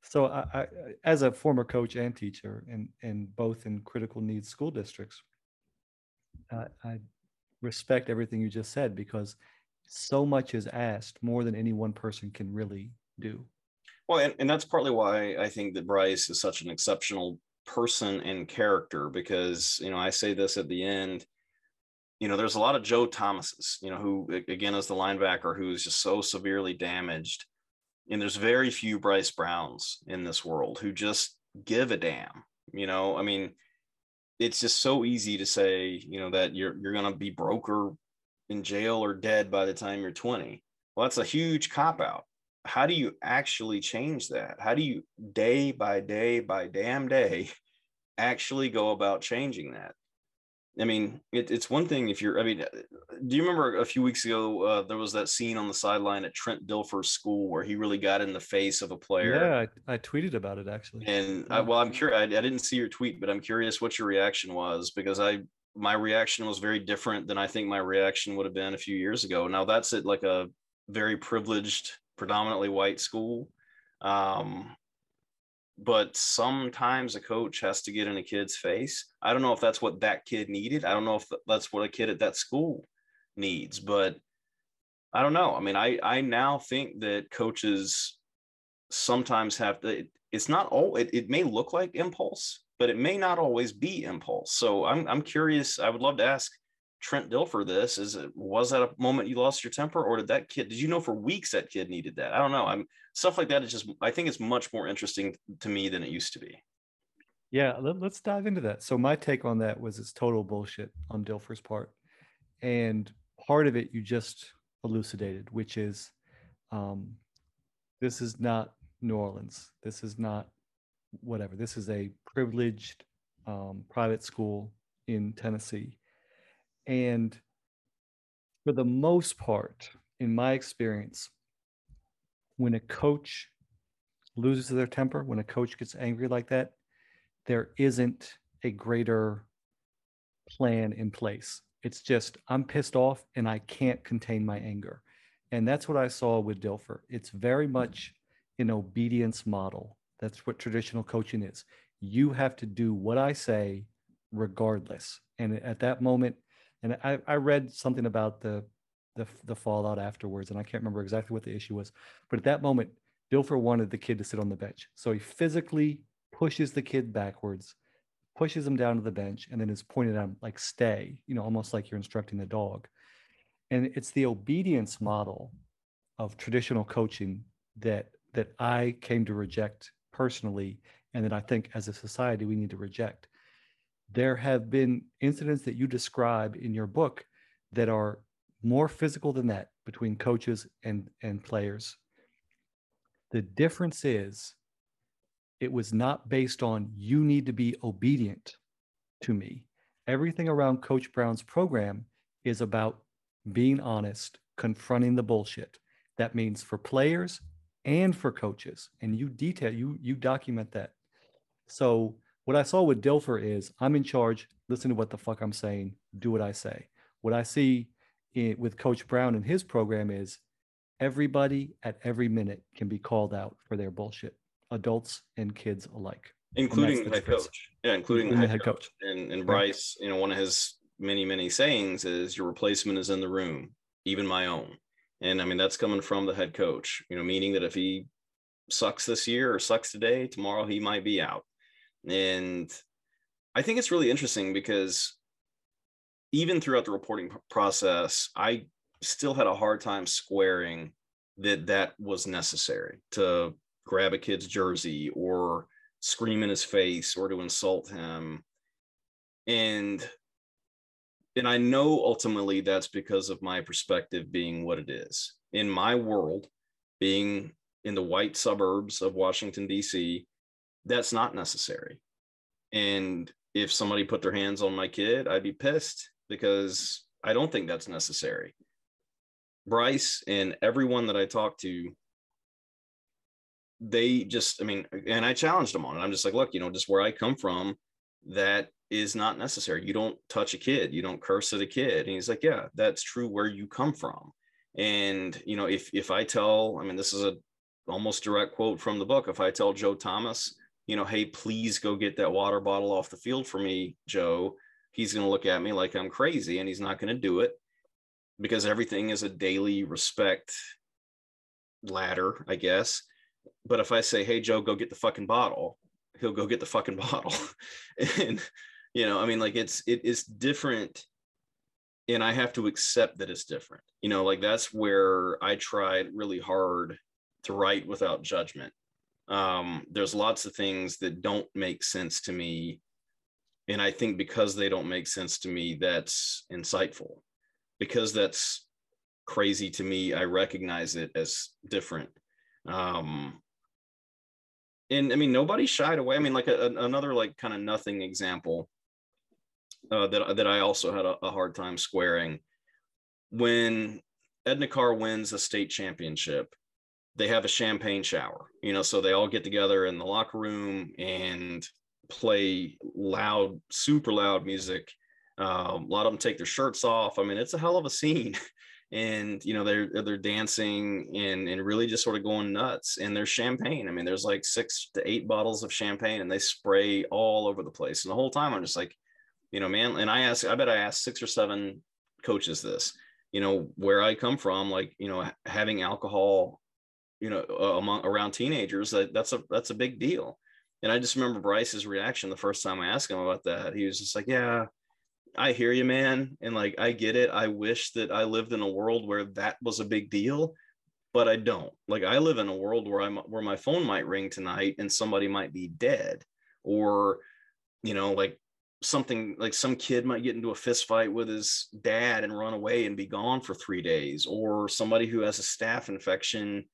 So, I, I, as a former coach and teacher, and both in critical needs school districts, uh, I respect everything you just said because so much is asked more than any one person can really do. Well, and, and that's partly why I think that Brice is such an exceptional person and character because you know I say this at the end you know, there's a lot of Joe Thomases, you know, who again is the linebacker who's just so severely damaged. And there's very few Brice Browns in this world who just give a damn. You know, I mean, it's just so easy to say, you know, that you're you're gonna be broke or in jail or dead by the time you're 20. Well, that's a huge cop out. How do you actually change that? How do you day by day by damn day (laughs) actually go about changing that? I mean, it, it's one thing if you're. I mean, do you remember a few weeks ago uh, there was that scene on the sideline at Trent Dilfer's school where he really got in the face of a player? Yeah, I, I tweeted about it actually. And I, well, I'm curious. I, I didn't see your tweet, but I'm curious what your reaction was because I my reaction was very different than I think my reaction would have been a few years ago. Now that's at like a very privileged, predominantly white school. Um, but sometimes a coach has to get in a kid's face. I don't know if that's what that kid needed. I don't know if that's what a kid at that school needs, but I don't know. I mean, I I now think that coaches sometimes have to. It's not all. It, it may look like impulse, but it may not always be impulse. So I'm I'm curious. I would love to ask Trent Dilfer this. Is it was that a moment you lost your temper, or did that kid? Did you know for weeks that kid needed that? I don't know. I'm stuff like that is just I think it's much more interesting to me than it used to be. Yeah, let, us dive into that. So my take on that was it's total bullshit on Dilfer's part, and part of it you just elucidated, which is um, this is not New Orleans. This is not whatever. This is a privileged um, private school in Tennessee, and for the most part, in my experience, when a coach loses their temper, when a coach gets angry like that, there isn't a greater plan in place. It's just, I'm pissed off and I can't contain my anger. And that's what I saw with Dilfer. It's very much an obedience model That's what traditional coaching is. You have to do what I say regardless. And at that moment, and I, I read something about the, the the fallout afterwards, and I can't remember exactly what the issue was. But at that moment, Dilfer wanted the kid to sit on the bench. So he physically pushes the kid backwards, pushes him down to the bench, and then is pointed at him like stay, you know, almost like you're instructing the dog. And it's the obedience model of traditional coaching that that I came to reject personally, and that I think as a society we need to reject. There have been incidents that you describe in your book that are more physical than that between coaches and, and players. The difference is it was not based on you need to be obedient to me. Everything around Coach Brown's program is about being honest, confronting the bullshit. That means for players and for coaches. And you detail, you you document that. So what I saw with Dilfer is I'm in charge, listen to what the fuck I'm saying, do what I say. What I see in, with Coach Brown and his program is everybody at every minute can be called out for their bullshit, adults and kids alike. Including the head coach. Yeah, including, including the head, coach. coach. And, and Brice, you know, one of his many, many sayings is your replacement is in the room, even my own. And I mean, that's coming from the head coach, you know, meaning that if he sucks this year or sucks today, tomorrow he might be out. And I think it's really interesting because even throughout the reporting process, I still had a hard time squaring that that was necessary to grab a kid's jersey or scream in his face or to insult him. And and I know ultimately that's because of my perspective being what it is. In my world, being in the white suburbs of Washington, D.C., that's not necessary. And if somebody put their hands on my kid, I'd be pissed because I don't think that's necessary. Brice and everyone that I talked to, they just, I mean, and I challenged them on it. I'm just like, look, you know, just where I come from, that is not necessary. You don't touch a kid, you don't curse at a kid. And he's like, Yeah, that's true where you come from. And you know, if if I tell, I mean, this is a almost direct quote from the book. If I tell Joe Thomas, you know, hey, please go get that water bottle off the field for me, Joe, he's going to look at me like I'm crazy and he's not going to do it because everything is a daily respect ladder, I guess. But if I say, hey, Joe, go get the fucking bottle, he'll go get the fucking (laughs) bottle. and you know i mean like it's it is different and i have to accept that it's different you know like that's where i tried really hard to write without judgment um there's lots of things that don't make sense to me. And i think because they don't make sense to me that's insightful. Because that's crazy to me i recognize it as different. Um and i mean nobody shied away. I mean like a, another like kind of nothing example uh, that that I also had a, a, hard time squaring. When Edna Karr wins a state championship, they have a champagne shower. You know, so they all get together in the locker room and play loud, super loud music. Um, a lot of them take their shirts off. I mean, it's a hell of a scene. (laughs) and you know they're they're dancing and and really just sort of going nuts and there's champagne i mean there's like six to eight bottles of champagne and they spray all over the place and the whole time i'm just like you know, man. And I asked, I bet I asked six or seven coaches this, you know, where I come from, like, you know, having alcohol, you know, uh, among around teenagers, that that's a that's a big deal. And I just remember Brice's reaction the first time I asked him about that. He was just like, "Yeah, I hear you, man, and like I get it. I wish that I lived in a world where that was a big deal, but I don't. Like I live in a world where I'm where my phone might ring tonight and somebody might be dead, or you know, like something like some kid might get into a fist fight with his dad and run away and be gone for three days, or somebody who has a staph infection,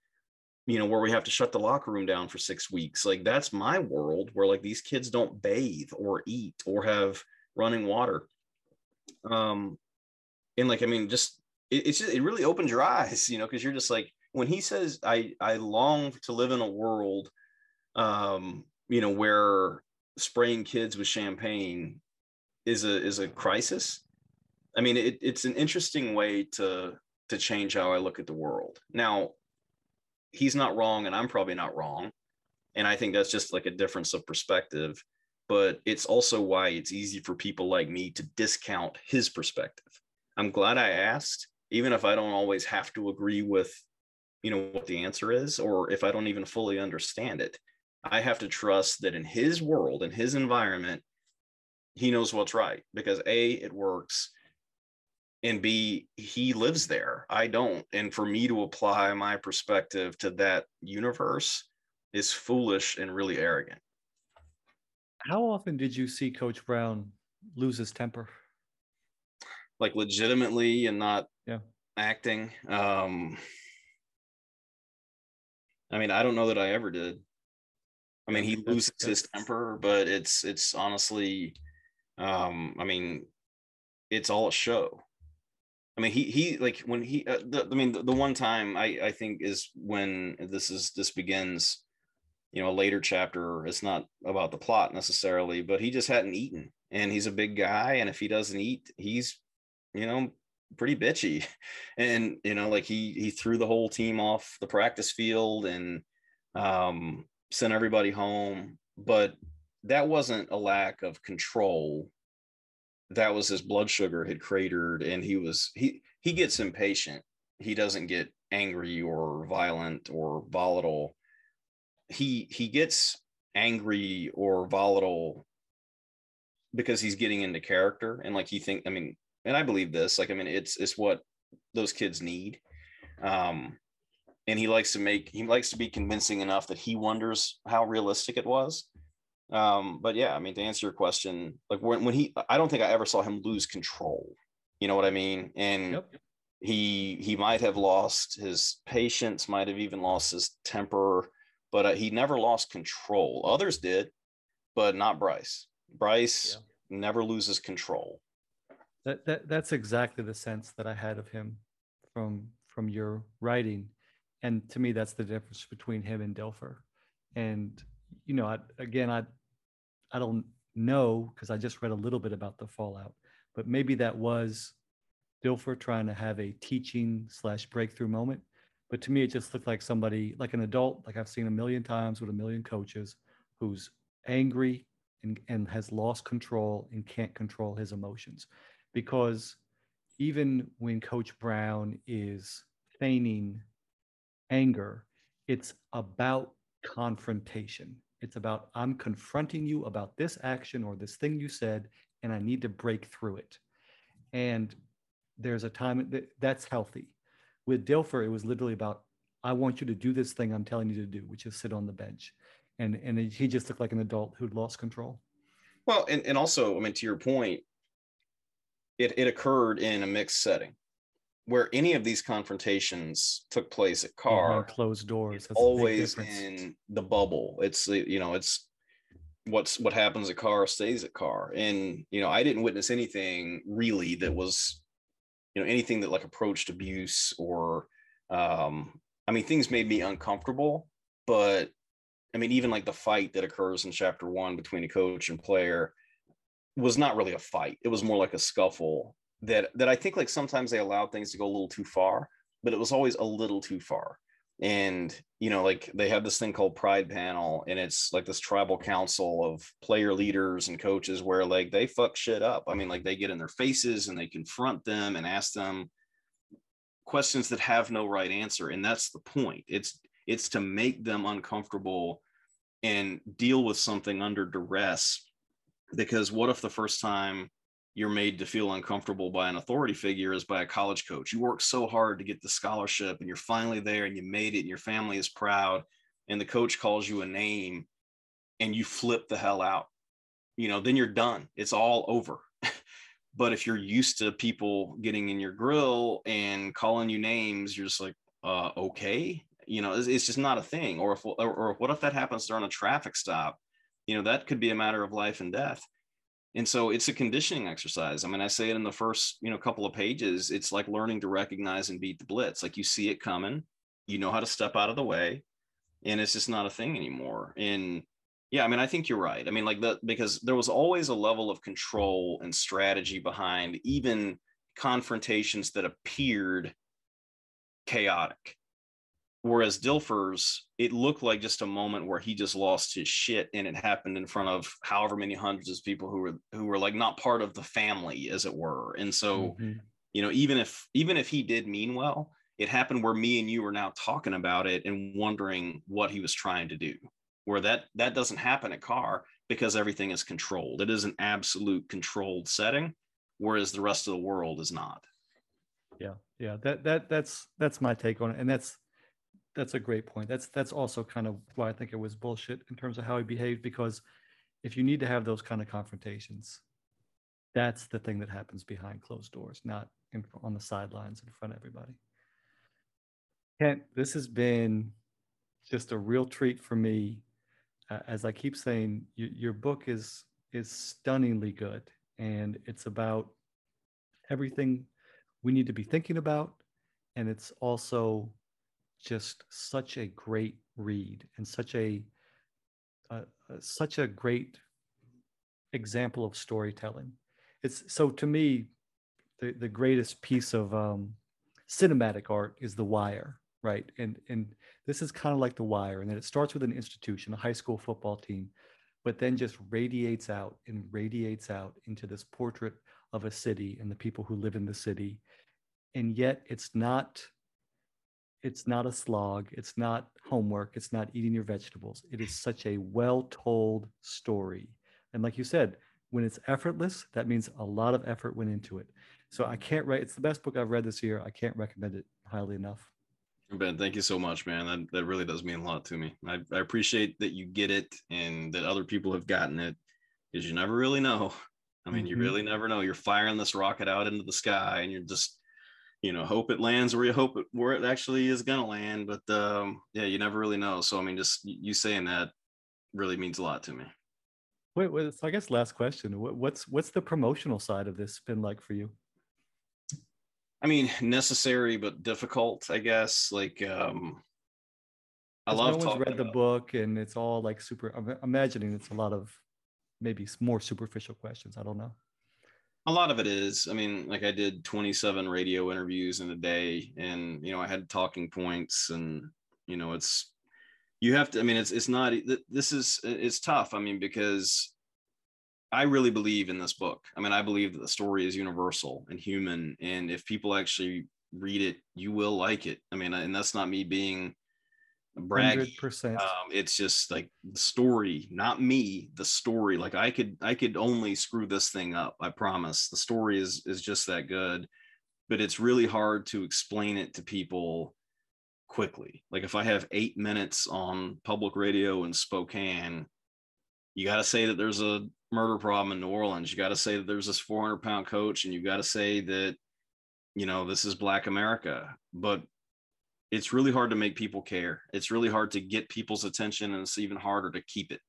you know, where we have to shut the locker room down for six weeks. Like that's my world where like these kids don't bathe or eat or have running water. Um, and like I mean, just it, it's just, it really opens your eyes, you know, because you're just like when he says I I long to live in a world, um, you know, where spraying kids with champagne is a is a crisis. I mean, it, it's an interesting way to to change how I look at the world. Now, he's not wrong, and I'm probably not wrong. And I think that's just like a difference of perspective. But it's also why it's easy for people like me to discount his perspective. I'm glad I asked, even if I don't always have to agree with, you know, what the answer is, or if I don't even fully understand it. I have to trust that in his world, in his environment, he knows what's right because A, it works and b he lives there. I don't. And for me to apply my perspective to that universe is foolish and really arrogant. How often did you see coach brown lose his temper? Like legitimately and not yeah. acting? Um i mean i don't know that i ever did. I mean he loses his temper but it's it's honestly um i mean it's all a show I mean, he he like when he. Uh, the, I mean, the, the one time I I think is when this is this begins. You know, a later chapter. It's not about the plot necessarily, but he just hadn't eaten, and he's a big guy, and if he doesn't eat, he's, you know, pretty bitchy, (laughs) and you know, like he he threw the whole team off the practice field and um, sent everybody home. But that wasn't a lack of control that was his blood sugar had cratered and he was he he gets impatient. He doesn't get angry or violent or volatile. He he gets angry or volatile because he's getting into character and like he think i mean and i believe this like i mean it's it's what those kids need. Um and he likes to make he likes to be convincing enough that he wonders how realistic it was um, but yeah, I mean, to answer your question, like when, when he, I don't think I ever saw him lose control. You know what I mean? And yep. he he might have lost his patience, might have even lost his temper, but uh, he never lost control. Others did, but not Brice. Brice yeah. never loses control. That, that that's exactly the sense that I had of him from from your writing, and to me, that's the difference between him and Dilfer. And you know, I, again, I I don't know because I just read a little bit about the fallout, but maybe that was Dilfer trying to have a teaching slash breakthrough moment. But to me, it just looked like somebody, like an adult, like I've seen a million times with a million coaches, who's angry and, and has lost control and can't control his emotions. Because even when Coach Brown is feigning anger, it's about confrontation. It's about, I'm confronting you about this action or this thing you said, and I need to break through it. And there's a time that that's healthy. With Dilfer, it was literally about, I want you to do this thing I'm telling you to do, which is sit on the bench. And, and he just looked like an adult who'd lost control. Well, and, and also, I mean, to your point, it, it occurred in a mixed setting where any of these confrontations took place at Karr, closed doors, That's always in the bubble. It's you know, it's what's what happens at Karr stays at Karr and you know, I didn't witness anything really that was, you know, anything that like approached abuse or, um, I mean, things made me uncomfortable, but I mean, even like the fight that occurs in chapter one between a coach and player was not really a fight. It was more like a scuffle that that I think like sometimes they allow things to go a little too far, but it was always a little too far. And you know, like they have this thing called Pride Panel, and it's like this tribal council of player leaders and coaches where like they fuck shit up. I mean, like they get in their faces and they confront them and ask them questions that have no right answer. And that's the point. It's it's to make them uncomfortable and deal with something under duress. Because what if the first time you're made to feel uncomfortable by an authority figure is by a college coach. You work so hard to get the scholarship and you're finally there and you made it and your family is proud and the coach calls you a name and you flip the hell out. You know, then you're done. It's all over. (laughs) but if you're used to people getting in your grill and calling you names, you're just like, uh, okay. You know, it's, it's just not a thing. Or if, or, or what if that happens during a traffic stop? You know, that could be a matter of life and death and so it's a conditioning exercise. I mean i say it in the first you know couple of pages it's like learning to recognize and beat the blitz. Like you see it coming you know how to step out of the way and it's just not a thing anymore. And yeah i mean i think you're right. I mean like that because there was always a level of control and strategy behind even confrontations that appeared chaotic Whereas Dilfer's, it looked like just a moment where he just lost his shit, and it happened in front of however many hundreds of people who were who were like not part of the family, as it were. And so, mm-hmm. you know, even if even if he did mean well, it happened where me and you are now talking about it and wondering what he was trying to do. Where that that doesn't happen at Karr because everything is controlled. It is an absolute controlled setting, whereas the rest of the world is not. Yeah, yeah. That that that's that's my take on it, and that's that's a great point. That's that's also kind of why I think it was bullshit in terms of how he behaved because if you need to have those kind of confrontations, that's the thing that happens behind closed doors, not in, on the sidelines in front of everybody. Kent, this has been just a real treat for me. Uh, as I keep saying, you, your book is is stunningly good, and it's about everything we need to be thinking about, and it's also just such a great read and such a uh, uh, such a great example of storytelling. It's so to me, the the greatest piece of um, cinematic art is The Wire, right? And and this is kind of like The Wire, and then it starts with an institution, a high school football team, but then just radiates out and radiates out into this portrait of a city and the people who live in the city, and yet it's not it's not a slog it's not homework it's not eating your vegetables it is such a well told story. And like you said when it's effortless that means a lot of effort went into it. So i can't write it's the best book i've read this year i can't recommend it highly enough. Ben thank you so much man. That, that really does mean a lot to me. I, I appreciate that you get it and that other people have gotten it because you never really know. I mean mm-hmm. you really never know. You're firing this rocket out into the sky and you're just you know hope it lands where you hope it where it actually is gonna land but um yeah you never really know. So i mean just you saying that really means a lot to me. Wait, wait so i guess last question what's what's the promotional side of this been like for you? I mean necessary but difficult i guess like um i love no one's read about... the book and it's all like super i'm imagining it's a lot of maybe more superficial questions i don't know a lot of it is i mean like i did 27 radio interviews in a day and you know i had talking points and you know it's you have to i mean it's it's not this is it's tough i mean because i really believe in this book. I mean i believe that the story is universal and human and if people actually read it you will like it. I mean and that's not me being brag. Um, it's just like the story, not me. The story, like I could, I could only screw this thing up. I promise. The story is is just that good, but it's really hard to explain it to people quickly. Like if I have eight minutes on public radio in Spokane, you got to say that there's a murder problem in New Orleans. You got to say that there's this 400 pound coach, and you got to say that you know this is Black America. But it's really hard to make people care. It's really hard to get people's attention, and it's even harder to keep it,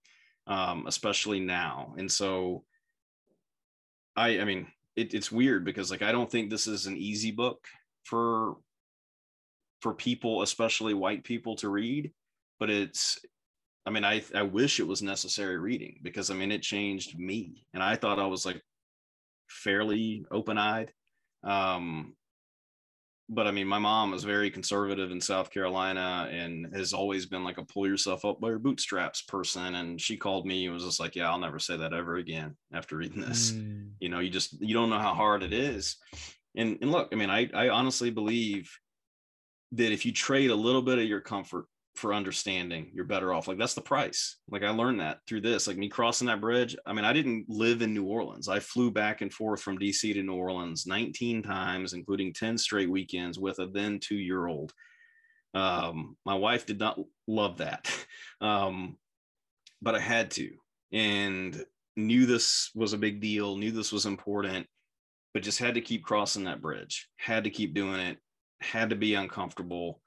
um, especially now. And so, I, I mean, it, it's weird because like I don't think this is an easy book for for people, especially white people, to read. But it's, I mean, I I wish it was necessary reading because I mean it changed me, and I thought I was like fairly open eyed. Um, but I mean, my mom was very conservative in South Carolina and has always been like a pull yourself up by your bootstraps person. And she called me and was just like, Yeah, I'll never say that ever again after reading this. Mm. You know, you just you don't know how hard it is. And and look, I mean, I I honestly believe that if you trade a little bit of your comfort for understanding, you're better off. Like that's the price. Like I learned that through this. Like me crossing that bridge. I mean, I didn't live in New Orleans. I flew back and forth from DC to New Orleans 19 times, including 10 straight weekends with a then two year old. Um, my wife did not love that. (laughs) Um, but I had to and knew this was a big deal, knew this was important, but just had to keep crossing that bridge, had to keep doing it, had to be uncomfortable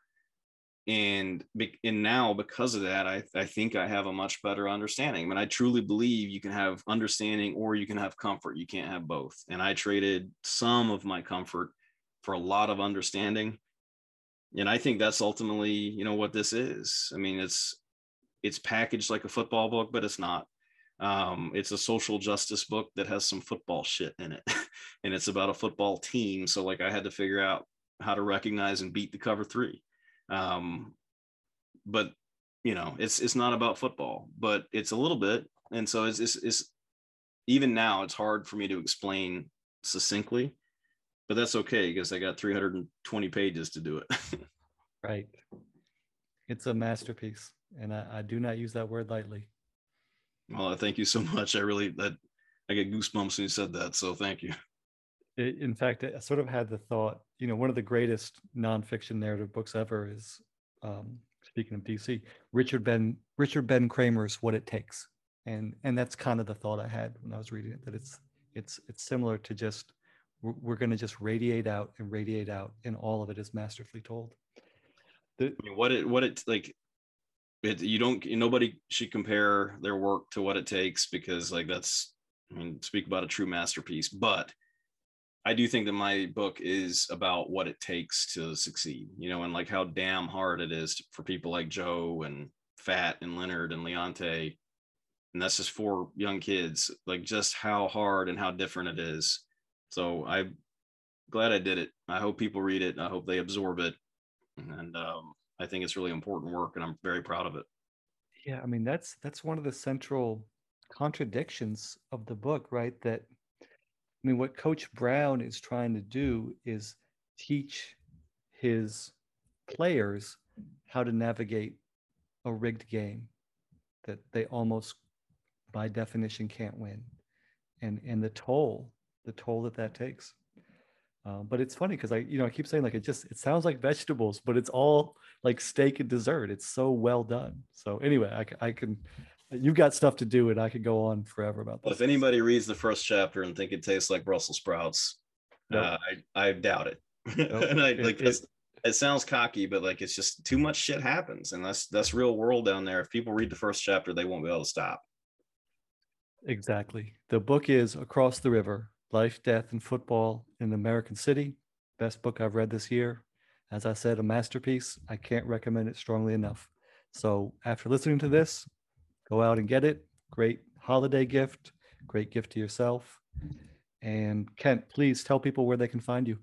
and and now because of that I, I think i have a much better understanding. I mean i truly believe you can have understanding or you can have comfort. You can't have both. And i traded some of my comfort for a lot of understanding. And i think that's ultimately you know what this is. I mean it's it's packaged like a football book but it's not. Um, it's a social justice book that has some football shit in it (laughs) and it's about a football team. So like i had to figure out how to recognize and beat the cover three um, but you know, it's it's not about football, but it's a little bit. And so it's it's, it's even now it's hard for me to explain succinctly, but that's okay because I got 320 pages to do it. (laughs) right. It's a masterpiece, and I, I do not use that word lightly. Well, thank you so much. I really that I get goosebumps when you said that. So thank you. in fact, I sort of had the thought. You know, one of the greatest nonfiction narrative books ever is, um, speaking of DC, Richard Ben Richard Ben Cramer's "What It Takes," and and that's kind of the thought I had when I was reading it. That it's it's it's similar to just we're, we're going to just radiate out and radiate out, and all of it is masterfully told. The, I mean, what it what it like it, you don't nobody should compare their work to what it takes because like that's i mean speak about a true masterpiece but i do think that my book is about what it takes to succeed you know and like how damn hard it is for people like joe and fat and leonard and leonte and that's just four young kids like just how hard and how different it is so i'm glad i did it i hope people read it i hope they absorb it and um, I think it's really important work, and I'm very proud of it. Yeah, I mean that's that's one of the central contradictions of the book, right? That I mean, what Coach Brown is trying to do is teach his players how to navigate a rigged game that they almost by definition can't win and and the toll the toll that that takes uh, but it's funny because I, you know, I keep saying like it just it sounds like vegetables, but it's all like steak and dessert. It's so well done. So anyway, I, I can, you've got stuff to do, and I could go on forever about this. Well, if anybody reads the first chapter and think it tastes like Brussels sprouts, nope. uh, I I doubt it. Nope. (laughs) and I like it, it sounds cocky, but like it's just too much shit happens, and that's that's real world down there. If people read the first chapter, they won't be able to stop. Exactly. The book is Across the River Life, Death, and Football in the American City. Best book I've read this year. As I said, a masterpiece. I can't recommend it strongly enough. So after listening to this, go out and get it. Great holiday gift, great gift to yourself. And Kent, please tell people where they can find you.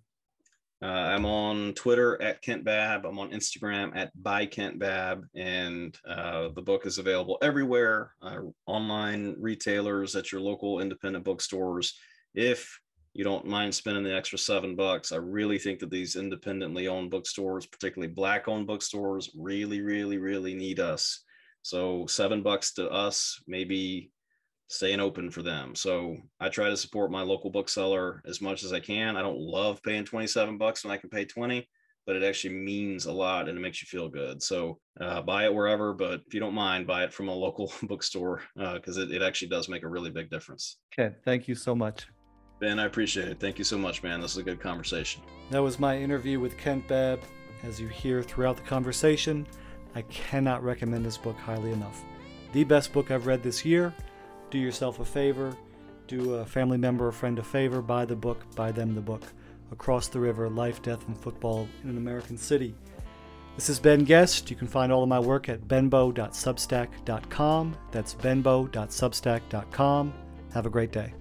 Uh, I'm on Twitter at Kent Babb. I'm on Instagram at by Kent Babb, and uh, the book is available everywhere. Uh, online retailers at your local independent bookstores if you don't mind spending the extra seven bucks, I really think that these independently owned bookstores, particularly black owned bookstores, really, really, really need us. So seven bucks to us, maybe staying open for them. So I try to support my local bookseller as much as I can. I don't love paying 27 bucks when I can pay 20, but it actually means a lot and it makes you feel good. So uh, buy it wherever, but if you don't mind, buy it from a local (laughs) bookstore because uh, it, it actually does make a really big difference. Okay. Thank you so much. Ben, I appreciate it. Thank you so much, man. This is a good conversation. That was my interview with Kent Babb. As you hear throughout the conversation, I cannot recommend this book highly enough. The best book I've read this year. Do yourself a favor, do a family member or friend a favor, buy the book, buy them the book. Across the River Life, Death, and Football in an American City. This is Ben Guest. You can find all of my work at benbow.substack.com. That's benbow.substack.com. Have a great day.